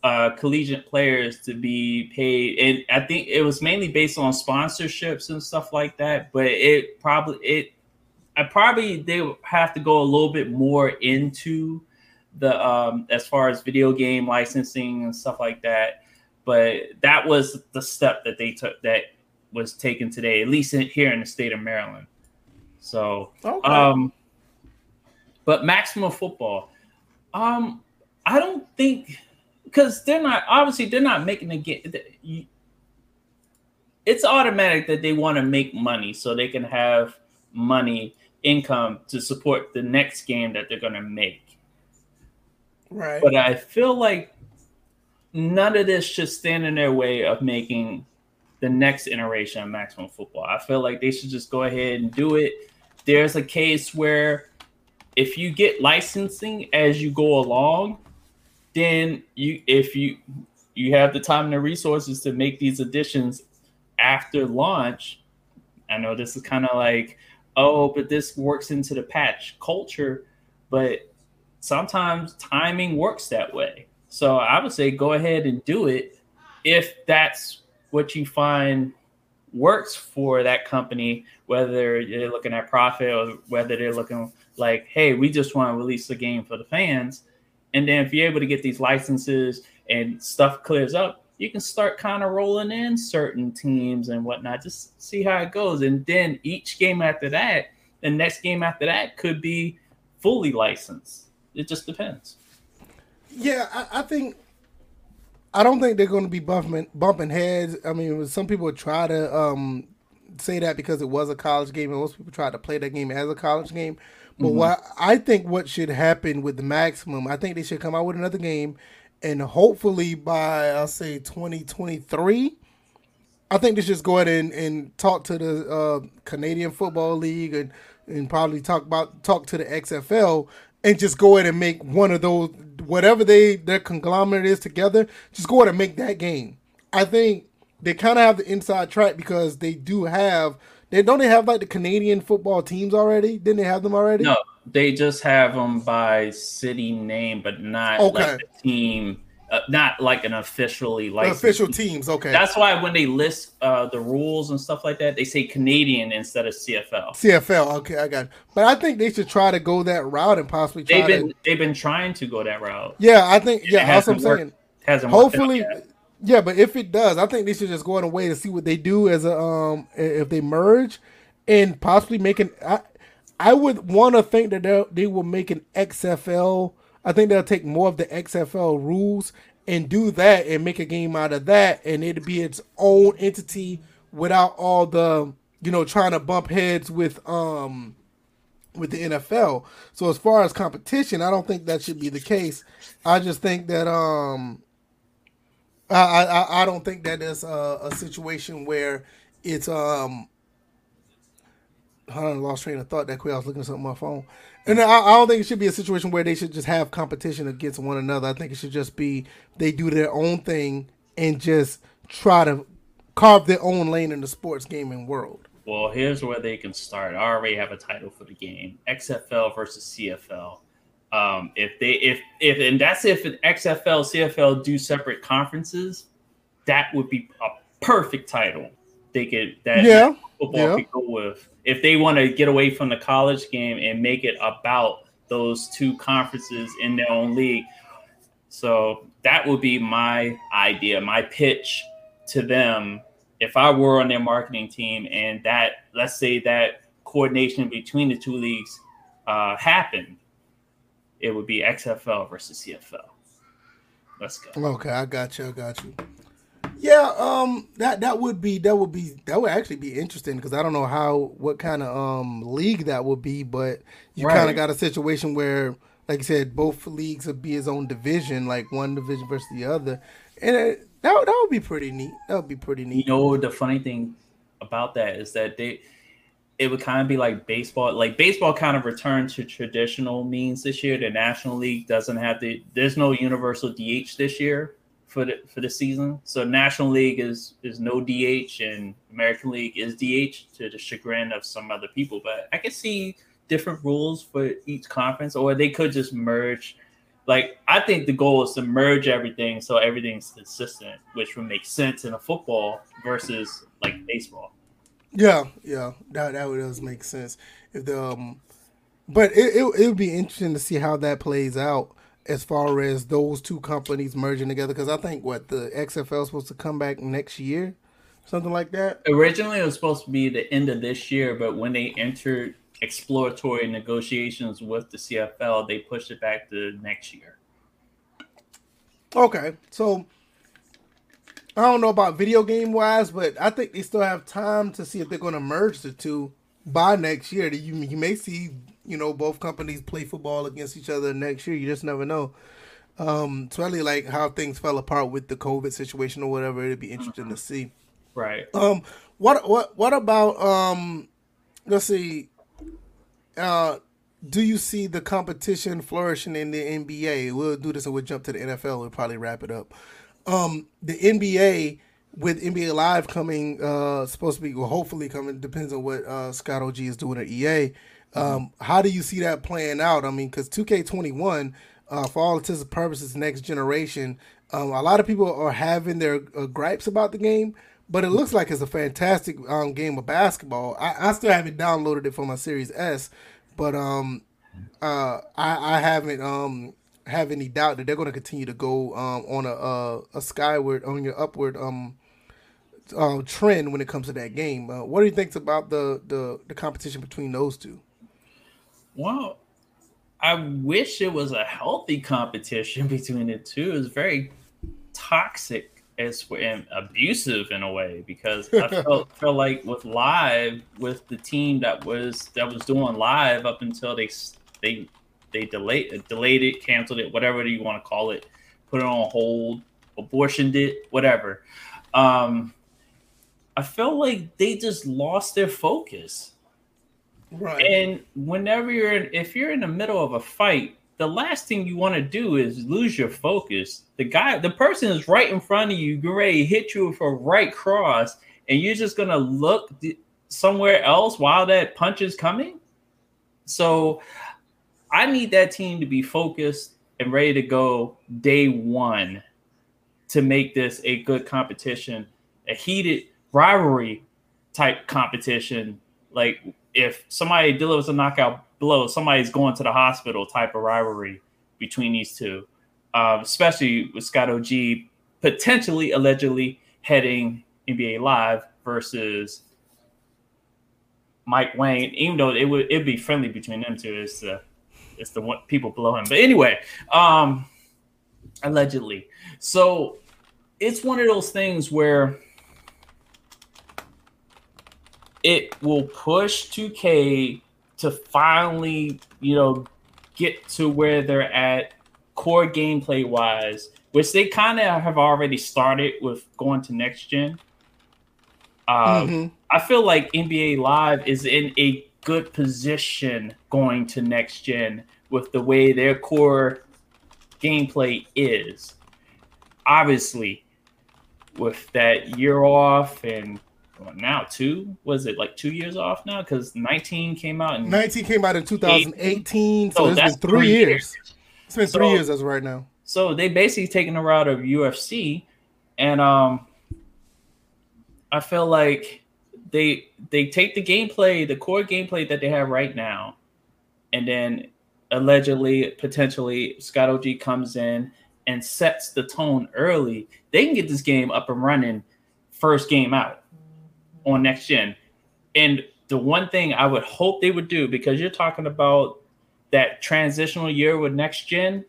uh, collegiate players to be paid, and I think it was mainly based on sponsorships and stuff like that. But it probably it, I probably they have to go a little bit more into the um, as far as video game licensing and stuff like that. But that was the step that they took that was taken today, at least in, here in the state of Maryland. So Okay. um, but maximum football, um, I don't think because they're not obviously they're not making a game. It's automatic that they want to make money so they can have money income to support the next game that they're going to make. right. But I feel like none of this should stand in their way of making the next iteration of maximum football. I feel like they should just go ahead and do it. There's a case where if you get licensing as you go along, then you if you you have the time and the resources to make these additions after launch. I know this is kind of like, oh, but this works into the patch culture, but sometimes timing works that way. So I would say go ahead and do it if that's what you find works for that company, whether you're looking at profit or whether they're looking like, hey, we just want to release the game for the fans. And then if you're able to get these licenses and stuff clears up, you can start kind of rolling in certain teams and whatnot, just see how it goes. And then each game after that, the next game after that could be fully licensed. It just depends. Yeah, I, I think I don't think they're going to be bumping bumping heads. I mean, some people try to um, say that because it was a college game, and most people try to play that game as a college game. But what I think what should happen with the maximum, I think they should come out with another game, and hopefully by I'll say 2023. I think they should just go ahead and, and talk to the uh, Canadian Football League and, and probably talk about talk to the XFL and just go ahead and make one of those whatever they their conglomerate is together. Just go ahead and make that game. I think they kind of have the inside track because they do have they don't they have like the Canadian football teams already? Didn't they have them already? No, they just have them by city name, but not Okay. like the team, uh, not like an officially like official teams. Okay, That's why when they list uh, the rules and stuff like that, they say Canadian instead of CFL. CFL. Okay, I got. It. But I think they should try to go that route and possibly try They've been to. they've been trying to go that route. Yeah, I think. Yeah, that's what I'm worked. saying. Hasn't Hopefully. Yeah. But if it does, I think they should just go on a way to see what they do as a um if they merge, and possibly make an. I, I would want to think that they they will make an XFL. I think they'll take more of the XFL rules and do that and make a game out of that, and it'd be its own entity without all the you know trying to bump heads with um with the NFL. So as far as competition, I don't think that should be the case. I just think that um I I, I don't think that there's a, a situation where it's um I lost train of thought that quick. I was looking at something on my phone, and I, I, don't think it should be a situation where they should just have competition against one another. I think it should just be they do their own thing and just try to carve their own lane in the sports gaming world. Well, here's where they can start. I already have a title for the game: XFL versus CFL. Um, if they if if and that's if an XFL CFL do separate conferences, that would be a perfect title. They could that yeah football yeah. could go with if they want to get away from the college game and make it about those two conferences in their own league. So that would be my idea, my pitch to them if I were on their marketing team and that let's say that coordination between the two leagues uh, happened, it would be XFL versus CFL. Let's go. Okay, I got you. I got you. Yeah, um, that that would be that would be that would actually be interesting because I don't know how what kind of um league that would be, but you right. kind of got a situation where, like you said, both leagues would be its own division, like one division versus the other, and it, that that would be pretty neat. That would be pretty neat. You know, the funny thing about that is that they it would kind of be like baseball. Like baseball kind of returned to traditional means this year. The National League doesn't have the there's no universal DH this year for the for the season. So National League is is no DH and American League is DH to the chagrin of some other people. But I can see different rules for each conference, or they could just merge. Like I think the goal is to merge everything so everything's consistent, which would make sense in a football versus like baseball. Yeah, yeah, that that does make sense. If the um, but it, it it would be interesting to see how that plays out as far as those two companies merging together because I think what the XFL is supposed to come back next year, something like that. Originally, it was supposed to be the end of this year, but when they entered exploratory negotiations with the CFL, they pushed it back to next year. Okay, so I don't know about video game wise, but I think they still have time to see if they're going to merge the two by next year. You you may see you know both companies play football against each other next year. You just never know. Um, especially like how things fell apart with the COVID situation or whatever. It'd be interesting to see. Right. Um. What what what about um? Let's see. Uh, do you see the competition flourishing in the NBA? We'll do this and we'll jump to the NFL. We'll probably wrap it up um, the NBA with NBA Live coming, uh, supposed to be, well, hopefully coming, depends on what uh, Scott OG is doing at EA. Um, mm-hmm. How do you see that playing out? I mean, because 2K21, uh, for all intents and purposes, next generation, um, a lot of people are having their uh, gripes about the game, but it looks like it's a fantastic um, game of basketball. I, I, still haven't downloaded it for my Series S, but um, uh, I, I haven't um, have any doubt that they're going to continue to go um, on a, a, a skyward on your upward um uh, trend when it comes to that game. Uh, what do you think about the, the the competition between those two? Well, I wish it was a healthy competition [LAUGHS] between the two. It's very toxic as and abusive in a way because I [LAUGHS] felt felt like with live with the team that was that was doing live up until they they they delayed delayed it, canceled it, whatever you want to call it, put it on hold, abortioned it, whatever. Um, I felt like they just lost their focus. Right. And whenever you're in, if you're in the middle of a fight, the last thing you want to do is lose your focus. The guy, the person is right in front of you, ready to hit you with a right cross, and you're just gonna look somewhere else while that punch is coming. So I need that team to be focused and ready to go day one to make this a good competition, a heated rivalry type competition. Like if somebody delivers a knockout blow, somebody's going to the hospital type of rivalry between these two, um, especially with Scott OG potentially, allegedly heading NBA Live versus Mike Wang. Even though it would it'd be friendly between them two, is uh, it's the one people below him. But anyway, um, allegedly. So it's one of those things where it will push 2K to finally, you know, get to where they're at core gameplay wise, which they kind of have already started with going to next gen. Um, mm-hmm. I feel like NBA Live is in a good position going to next gen with the way their core gameplay is. Obviously, with that year off and well, now two was it like two years off now because 19 came out and 19 came out in 2018 so, so it's been three, years. years. it's been three years as right now so they basically taken the route of ufc and um i feel like they they take the gameplay the core gameplay that they have right now and then allegedly potentially scott og comes in and sets the tone early they can get this game up and running first game out mm-hmm. on next gen. And the one thing I would hope they would do, because you're talking about that transitional year with next gen,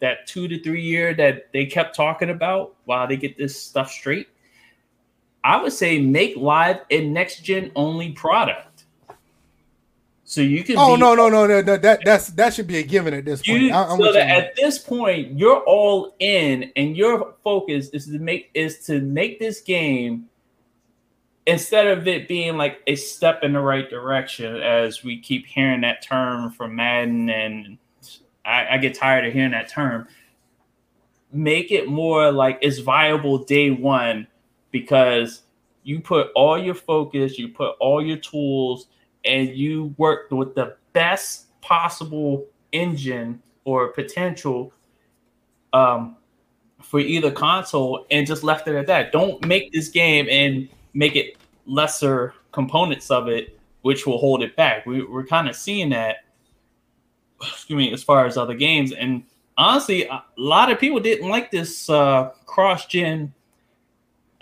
that two to three year that they kept talking about while they get this stuff straight. I would say make live a next gen only product. So you can. Oh be, no no no no no that that's that should be a given at this point. You, I, so that at this point you're all in, and your focus is to make is to make this game instead of it being like a step in the right direction, as we keep hearing that term from Madden, and I, I get tired of hearing that term, make it more like it's viable day one because you put all your focus, you put all your tools, and you work with the best possible engine or potential um, for either console and just left it at that. Don't make this game and make it lesser components of it, which will hold it back. We, we're kind of seeing that, excuse me, as far as other games. And honestly, a lot of people didn't like this uh, cross gen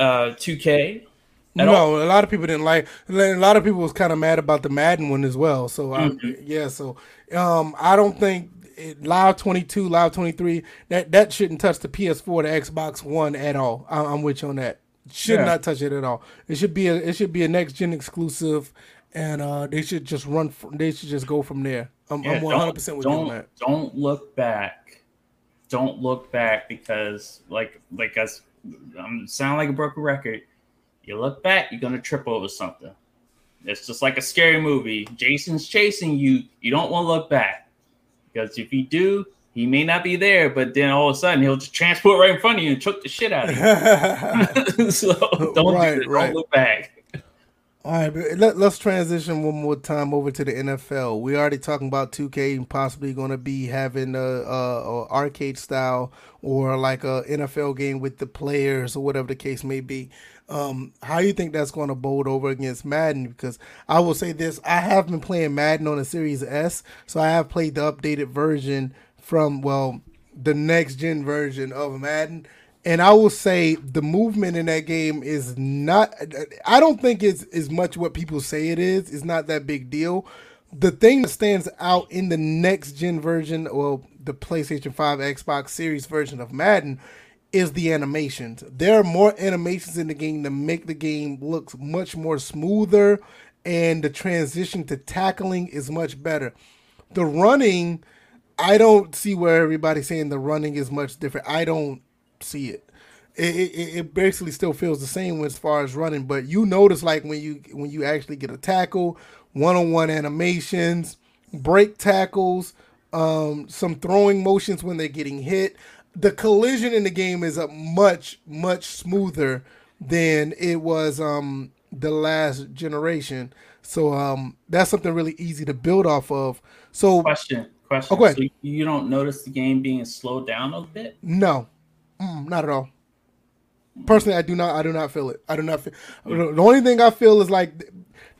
uh, 2K. No, all. a lot of people didn't like. A lot of people was kind of mad about the Madden one as well. So mm-hmm. I, yeah, so um, I don't think it, Live 22, Live 23 that that shouldn't touch the PS4, the Xbox One at all. I, I'm with you on that should yeah. not touch it at all. It should be a it should be a next gen exclusive, and uh, they should just run. From, they should just go from there. I'm, yeah, I'm 100 percent with you on that. Don't look back. Don't look back because like like us, I'm sound like a broken record. You look back, you're gonna trip over something. It's just like a scary movie. Jason's chasing you. You don't want to look back because if you do, he may not be there, but then all of a sudden he'll just transport right in front of you and choke the shit out of you. [LAUGHS] [LAUGHS] so don't, right, do right. don't look back. All right, let, us transition one more time over to the NFL. We already talking about 2K and possibly going to be having a, a, a, arcade style or like a NFL game with the players or whatever the case may be. Um, how do you think that's going to bolt over against Madden? Because I will say this: I have been playing Madden on the Series S, so I have played the updated version from well the next gen version of Madden. And I will say the movement in that game is not I don't think it's as much what people say it is. It's not that big deal. The thing that stands out in the next gen version, well, the PlayStation 5 Xbox Series version of Madden, is the animations. There are more animations in the game to make the game look much more smoother and the transition to tackling is much better. The running I don't see where everybody's saying the running is much different. I don't see it. It, it, it basically still feels the same as far as running, but you notice like when you when you actually get a tackle, one on one animations, break tackles, um, some throwing motions when they're getting hit. The collision in the game is a much much smoother than it was um, the last generation. So um, that's something really easy to build off of. So question Question. Okay. so you don't notice the game being slowed down a bit? No, mm, not at all. Personally, I do not. I do not feel it. I do not feel. The only thing I feel is like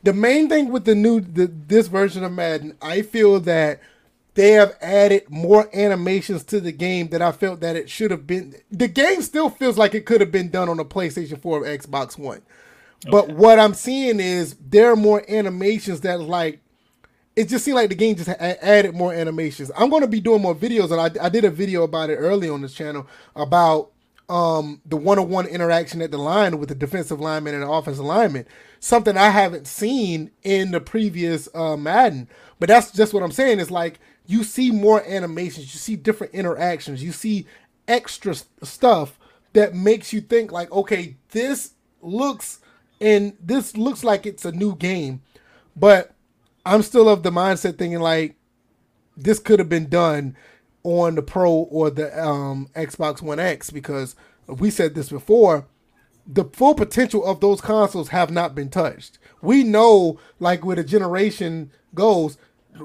the main thing with the new the, this version of Madden. I feel that they have added more animations to the game that I felt that it should have been. The game still feels like it could have been done on a PlayStation 4 or Xbox One. Okay. But what I'm seeing is there are more animations that like it just seemed like the game just added more animations. I'm going to be doing more videos, and I, I did a video about it early on this channel about um, the one-on-one interaction at the line with the defensive lineman and the offensive lineman. Something I haven't seen in the previous uh, Madden. But that's just what I'm saying. It's like you see more animations, you see different interactions, you see extra stuff that makes you think like, okay, this looks and this looks like it's a new game, but I'm still of the mindset thinking like this could have been done on the Pro or the um, Xbox One X because we said this before. The full potential of those consoles have not been touched. We know, like where the generation goes,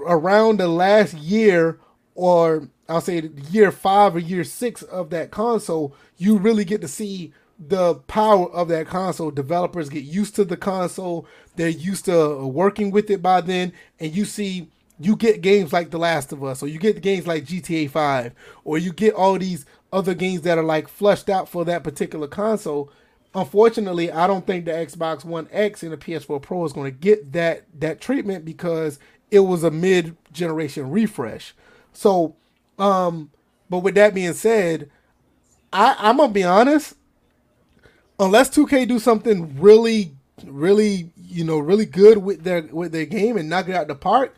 around the last year or I'll say year five or year six of that console, you really get to see the power of that console. Developers get used to the console. They're used to working with it by then, and you see you get games like The Last of Us, or you get games like GTA 5, or you get all these other games that are like flushed out for that particular console. Unfortunately, I don't think the Xbox One X and the PS4 Pro is going to get that that treatment because it was a mid-generation refresh. So, um, but with that being said, I, I'm gonna be honest unless 2K do something really, really, you know, really good with their with their game and knock it out the park,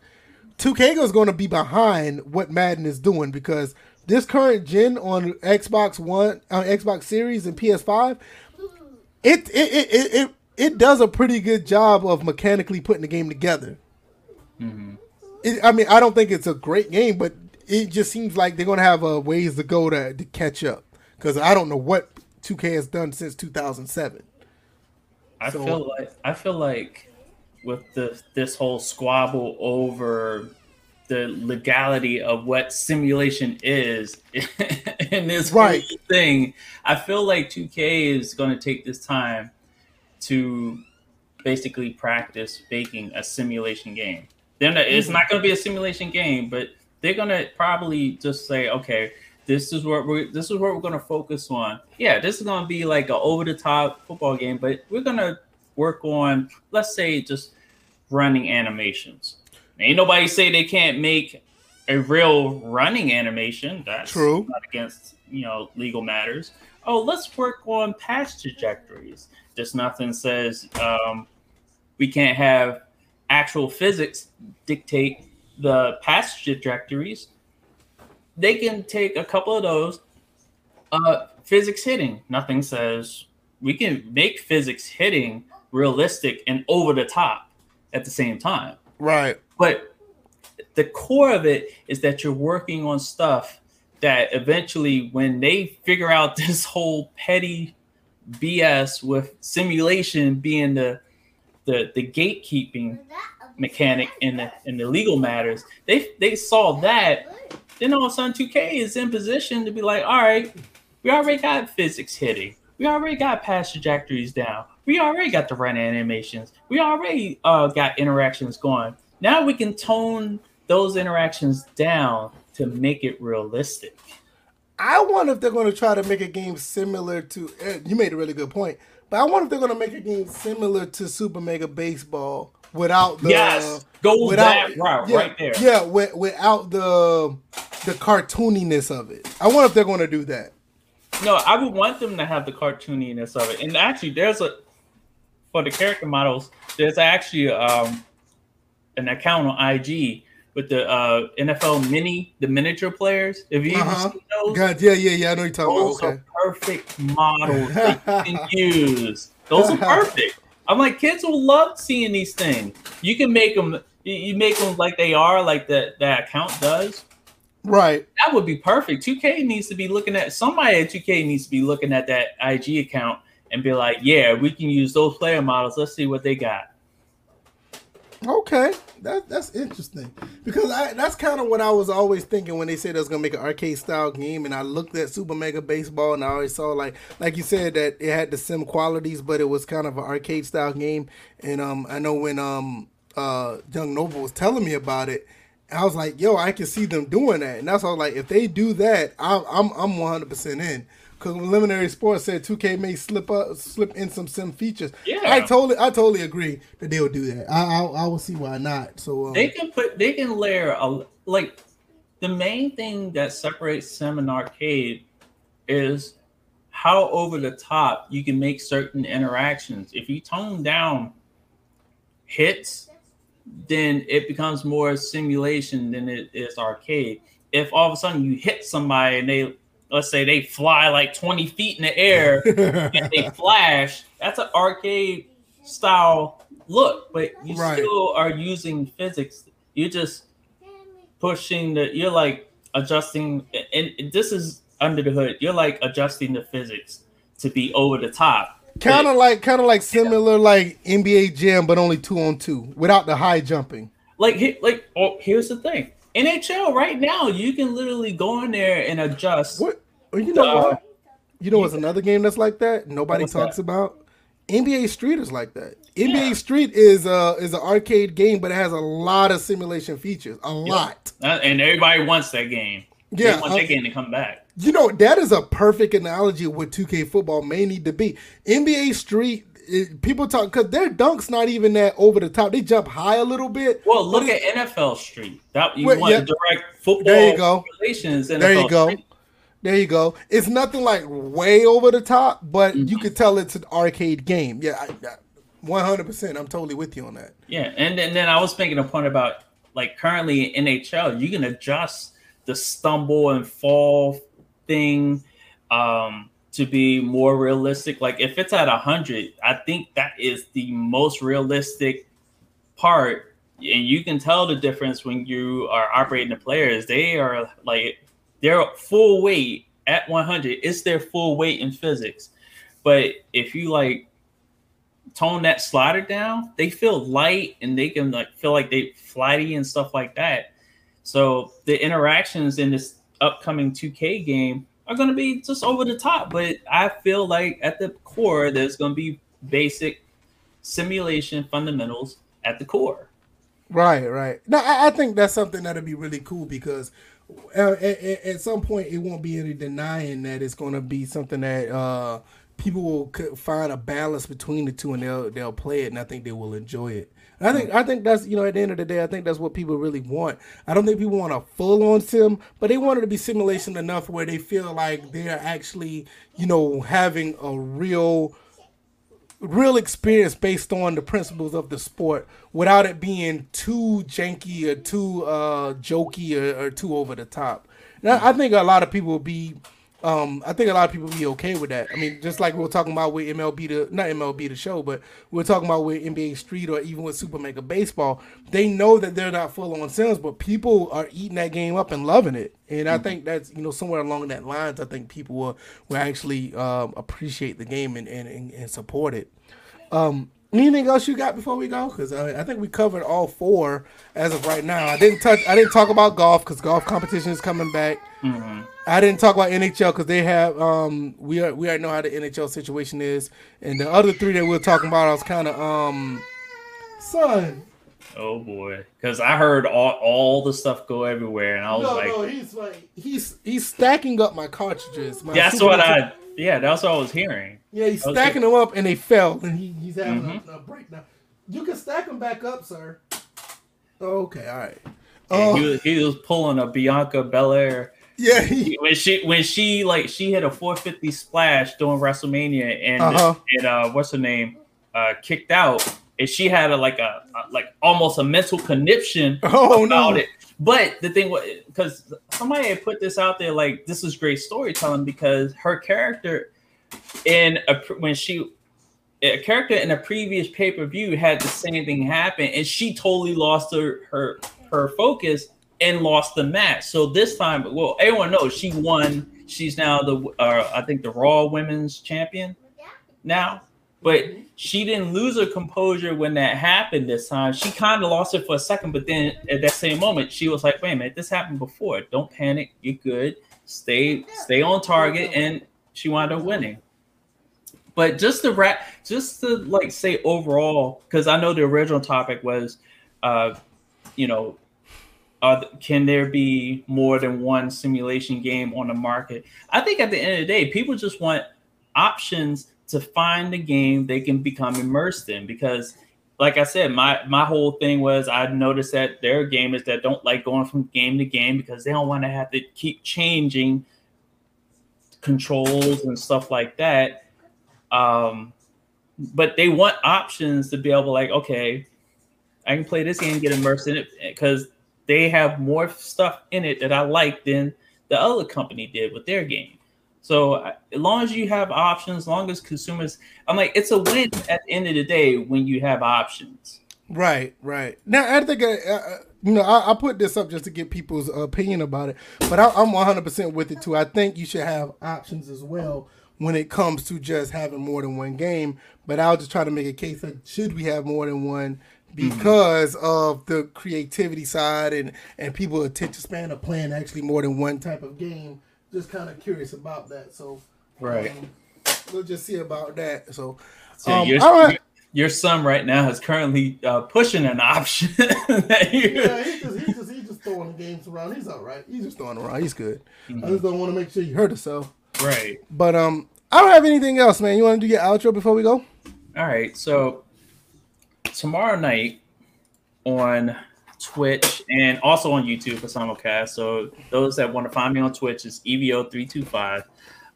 2K is going to be behind what Madden is doing because this current gen on Xbox One, on uh, Xbox Series and PS5, it it, it it it it does a pretty good job of mechanically putting the game together. Mm-hmm. It, I mean, I don't think it's a great game, but it just seems like they're going to have uh, ways to go to, to catch up because I don't know what 2K has done since 2007. I so, feel like I feel like with the this whole squabble over the legality of what simulation is [LAUGHS] in this right. thing, I feel like 2K is going to take this time to basically practice making a simulation game. Then it's mm-hmm. not going to be a simulation game, but they're going to probably just say, okay, this is what we're this is what we're gonna focus on. Yeah, this is gonna be like an over the top football game, but we're gonna work on let's say just running animations. Ain't nobody say they can't make a real running animation. That's true. Not against you know legal matters. Oh, let's work on pass trajectories. Just nothing says um, we can't have actual physics dictate the pass trajectories they can take a couple of those. Uh, physics hitting. Nothing says we can make physics hitting realistic and over the top at the same time. Right. But the core of it is that you're working on stuff that eventually, when they figure out [LAUGHS] this whole petty BS with simulation being the the, the gatekeeping mechanic in the in the legal matters, they they saw that then all of a sudden, 2K is in position to be like, all right, we already got physics hitting. We already got pass trajectories down. We already got the run animations. We already uh, got interactions going. Now we can tone those interactions down to make it realistic. I wonder if they're going to try to make a game similar to. Eh, you made a really good point, but I wonder if they're going to make a game similar to Super Mega Baseball without the yes, go without, that route yeah, right there. Yeah, with, without the the cartooniness of it. I wonder if they're going to do that. No, I would want them to have the cartooniness of it. And actually, there's a for the character models. There's actually um, an account on IG with the uh, NFL mini, the miniature players. If you uh-huh. those, God, yeah, yeah, yeah, I know you're talking those about. Okay. Are perfect models [LAUGHS] that you can use. Those are perfect. I'm like, kids will love seeing these things. You can make them, you make them like they are, like that that account does. Right. That would be perfect. 2K needs to be looking at somebody at 2K needs to be looking at that IG account and be like, yeah, we can use those player models. Let's see what they got. Okay, that that's interesting because I, that's kind of what I was always thinking when they said they was gonna make an arcade style game, and I looked at Super Mega Baseball and I always saw like like you said that it had the sim qualities, but it was kind of an arcade style game. And um, I know when um uh Young Noble was telling me about it, I was like, yo, I can see them doing that, and that's all. Like, if they do that, I'm I'm I'm 100 percent in. Because preliminary Sports said 2K may slip up, slip in some sim features. Yeah, I totally, I totally agree that they will do that. I, I, I will see why not. So um, they can put, they can layer a like the main thing that separates sim and arcade is how over the top you can make certain interactions. If you tone down hits, then it becomes more simulation than it is arcade. If all of a sudden you hit somebody and they let's say they fly like 20 feet in the air [LAUGHS] and they flash, that's an arcade style look, but you Right. still are using physics. You're just pushing the. You're like adjusting, and and this is under the hood. You're like adjusting the physics to be over the top. Kind of like, kind of like similar like NBA Jam, but only two on two without the high jumping. like like oh, here's the thing nhl right now you can literally go in there and adjust What? oh, You know Uh, what? You know what's another game that's like that? Nobody talks that? about. NBA Street is like that. NBA Yeah. Street is a is an arcade game, but it has a lot of simulation features. A lot. Uh, and everybody wants that game Yeah, they want uh, that game to come back You know, that is a perfect analogy of what 2K football may need to be. NBA Street, it, people talk because their dunks not even that over the top. They jump high a little bit. well look at nfl street that you want yeah. direct football There you go. relations There you go. Street. There you go. It's nothing like way over the top, but Mm-hmm. you could tell it's an arcade game. Yeah, one hundred percent. I'm totally with you on that. yeah and, and then i was making a point about like currently in nhl you can adjust the stumble and fall thing um to be more realistic like if it's at 100 i think that is the most realistic part. And you can tell the difference when you are operating the players. They are like they're full weight at 100 it's their full weight in physics. But if you like tone that slider down they feel light and they can like feel like they flighty and stuff like that. So the interactions in this upcoming 2k game are going to be just over the top but i feel like at the core there's going to be basic simulation fundamentals at the core Right, right. No, I, think that's something that'll be really cool because uh, at, at, at some point it won't be any denying that it's going to be something that uh, people will find a balance between the two and they'll they'll play it and I think they will enjoy it. I think I think that's you know at the end of the day I think that's what people really want. I don't think people want a full on sim, but they want it to be simulation enough where they feel like they're actually you know having a real real experience based on the principles of the sport without it being too janky or too uh, jokey or, or too over the top. I, I think a lot of people will be, um, I think a lot of people be okay with that. I mean, just like we are talking about with MLB, the not MLB the show, but we are talking about with NBA Street or even with Super Mega Baseball. They know that they're not full on sims, but people are eating that game up and loving it. And I think that's you know somewhere along that lines, I think people will will actually um, appreciate the game and, and, and, and support it. Um, anything else you got before we go? Because I, I think we covered all four as of right now. I didn't touch. I didn't talk about golf because golf competition is coming back. Mhm. I didn't talk about NHL because they have. Um, we are we already know how the NHL situation is, and the other three that we are talking about, I was kind of um, son. Oh boy because i heard all, all the stuff go everywhere and i was No, like no, he's like he's he's stacking up my cartridges. My that's what i yeah that's what i was hearing Yeah, he's stacking them up and they fell, and he, he's having Mm-hmm. a, a breakdown. You can stack them back up, sir. Okay, all right. Oh, he, was, he was pulling a bianca belair yeah, he, when she when she like she hit a 450 splash during WrestleMania and Uh-huh. and uh what's her name uh kicked out and she had a like a, a- like almost a mental conniption [LAUGHS] Oh, about no. it. But the thing was because somebody had put this out there like this is great storytelling because her character in a, when she a character in a previous pay per view had the same thing happen and she totally lost her her her focus and lost the match. So this time, well, everyone knows she won. She's now the uh, I think the Raw Women's Champion now. But she didn't lose her composure when that happened this time. She kind of lost it for a second, but then at that same moment, she was like, "Wait a minute, this happened before. Don't panic. You're good. Stay, stay on target." And she wound up winning. But just to wrap, just to like say overall, because I know the original topic was, uh, you know, uh, can there be more than one simulation game on the market? I think at the end of the day, people just want options to find the game they can become immersed in. Because, like I said, my my whole thing was I noticed that there are gamers that don't like going from game to game because they don't want to have to keep changing controls and stuff like that. Um, but they want options to be able to like, okay, I can play this game, get immersed in it because they have more stuff in it that I like than the other company did with their game. So as long as you have options, as long as consumers, I'm like, it's a win at the end of the day when you have options. Right, right. Now I think uh, uh, you know I, I, put this up just to get people's opinion about it, but I, I'm 100 percent with it too. I think you should have options as well when it comes to just having more than one game. But I'll just try to make a case that should we have more than one because mm-hmm. of the creativity side and and people attention span of playing actually more than one type of game. Just kind of curious about that. So right, um, we'll just see about that. So, so um, your, all right. your son right now is currently uh, pushing an option. [LAUGHS] yeah, he just, he just he just throwing the games around. He's all right. He's just throwing around. He's good. Mm-hmm. I just don't want to make sure you hurt yourself. Right. But um, I don't have anything else, man. You want to do your outro before we go? All right. So tomorrow night on Twitch and also on YouTube for simulcast. So those that want to find me on Twitch is EVO325.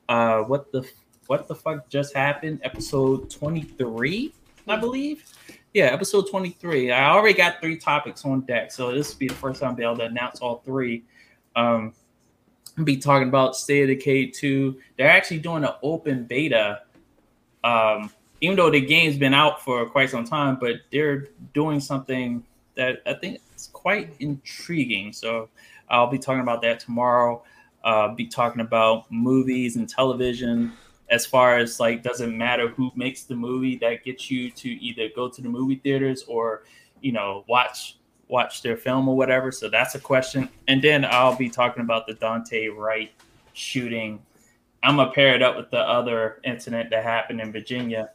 Uh what the what the fuck just happened? Episode 23, I believe. Yeah, episode 23. I already got three topics on deck. So this will be the first time I'll be able to announce all three. Um be talking about State of Decay 2. They're actually doing an open beta um even though the game's been out for quite some time, but they're doing something that I think is quite intriguing. So I'll be talking about that tomorrow. Uh, be talking about movies and television. As far as like doesn't matter who makes the movie that gets you to either go to the movie theaters or you know watch watch their film or whatever? So that's a question. And then i'll be talking about the Daunte Wright shooting. I'm gonna pair it up with the other incident that happened in virginia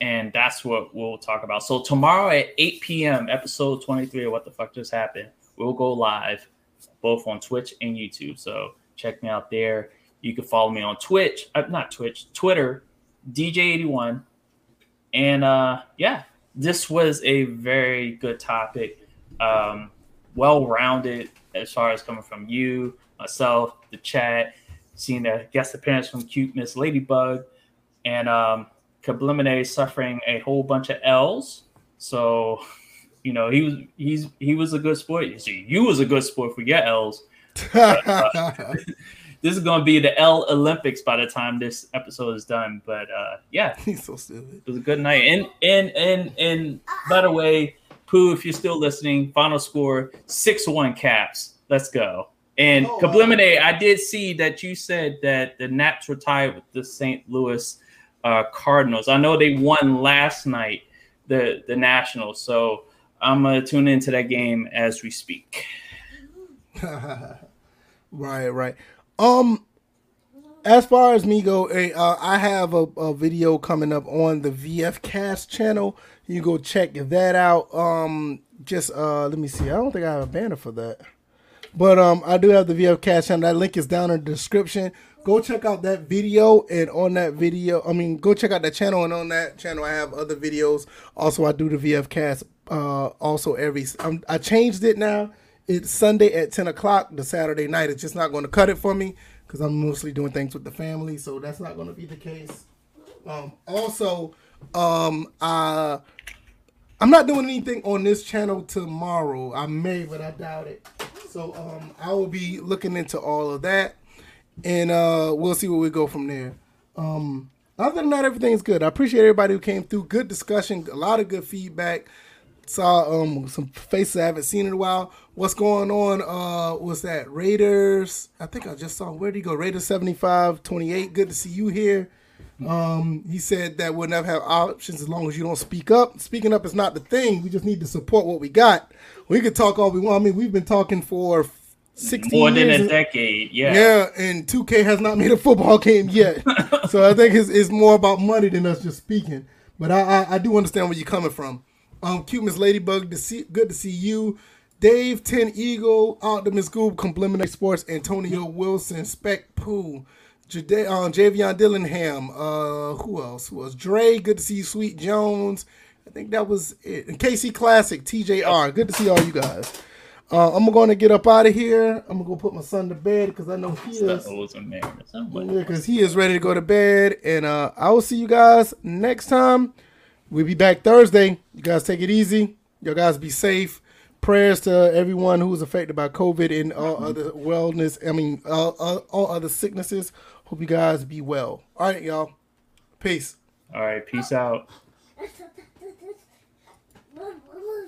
and that's what we'll talk about. So tomorrow at 8 p.m., episode 23 of What the Fuck Just Happened, we'll go live both on Twitch and YouTube. So check me out there. You can follow me on Twitch, uh, not Twitch, Twitter, DJ81. And uh, yeah, this was a very good topic, um, well rounded as far as coming from you, myself, the chat, seeing the guest appearance from Cute Miss Ladybug, and um, Kablimine suffering a whole bunch of L's. So, [LAUGHS] you know, he was he's he was a good sport. You see, you was a good sport for your L's. But, [LAUGHS] uh, this is going to be the L Olympics by the time this episode is done. But uh, yeah, [LAUGHS] he's so stupid. It was a good night. And and and and by the way, Pooh, if you're still listening, final score six one caps. Let's go. And oh, Kablimine, I did see that you said that the Nats were tied with the St. Louis uh, Cardinals. I know they won last night, the the Nationals. So I'm gonna tune into that game as we speak. [LAUGHS] right, right. Um, as far as me go, uh, I have a, a, video coming up on the VF Cast channel. You go check that out. Um, just uh, let me see. I don't think I have a banner for that, but um, I do have the VF Cast channel. That link is down in the description go check out that video and on that video i mean go check out that channel and on that channel i have other videos. Also i do the vf cast uh also every I'm, i changed it now. It's sunday at 10 o'clock the saturday night. It's just not going to cut it for me because i'm mostly doing things with the family so that's not going to be the case. Um also um uh i'm not doing anything on this channel tomorrow. I may but i doubt it. So um i will be looking into all of that and uh, we'll see where we go from there. Um, other than that, everything's good. I appreciate everybody who came through. Good discussion, a lot of good feedback. Saw um some faces I haven't seen in a while. What's going on? Uh, what's that? Raiders. I think I just saw. Where did he go? Raiders 75, 28. Good to see you here. Um, he said that we'll never have options as long as you don't speak up. Speaking up is not the thing. We just need to support what we got. We could talk all we want. I mean, we've been talking for 16 more than a decade. Yeah. Yeah, and 2K has not made a football game yet. [LAUGHS] so I think it's, it's more about money than us just speaking. But I, I, I do understand where you're coming from. Um, cute Miss Ladybug, to see, good to see you. Dave, Ten Eagle, Optimus Goob, Complementary Sports, Antonio Wilson, Spec Pooh, Jade, um, Javion Dillingham, uh, who else? Who else? Dre, good to see you, Sweet Jones. I think that was it. And KC Classic, TJR, good to see all you guys. Uh, I'm going to get up out of here. I'm gonna go put my son to bed because I know he is. Yeah, because he is ready to go to bed. And uh, I will see you guys next time. We'll be back Thursday. You guys take it easy. You guys be safe. prayers to everyone who was affected by COVID and all other wellness. I mean, all other sicknesses. Hope you guys be well. All right, y'all. Peace. All right, peace out.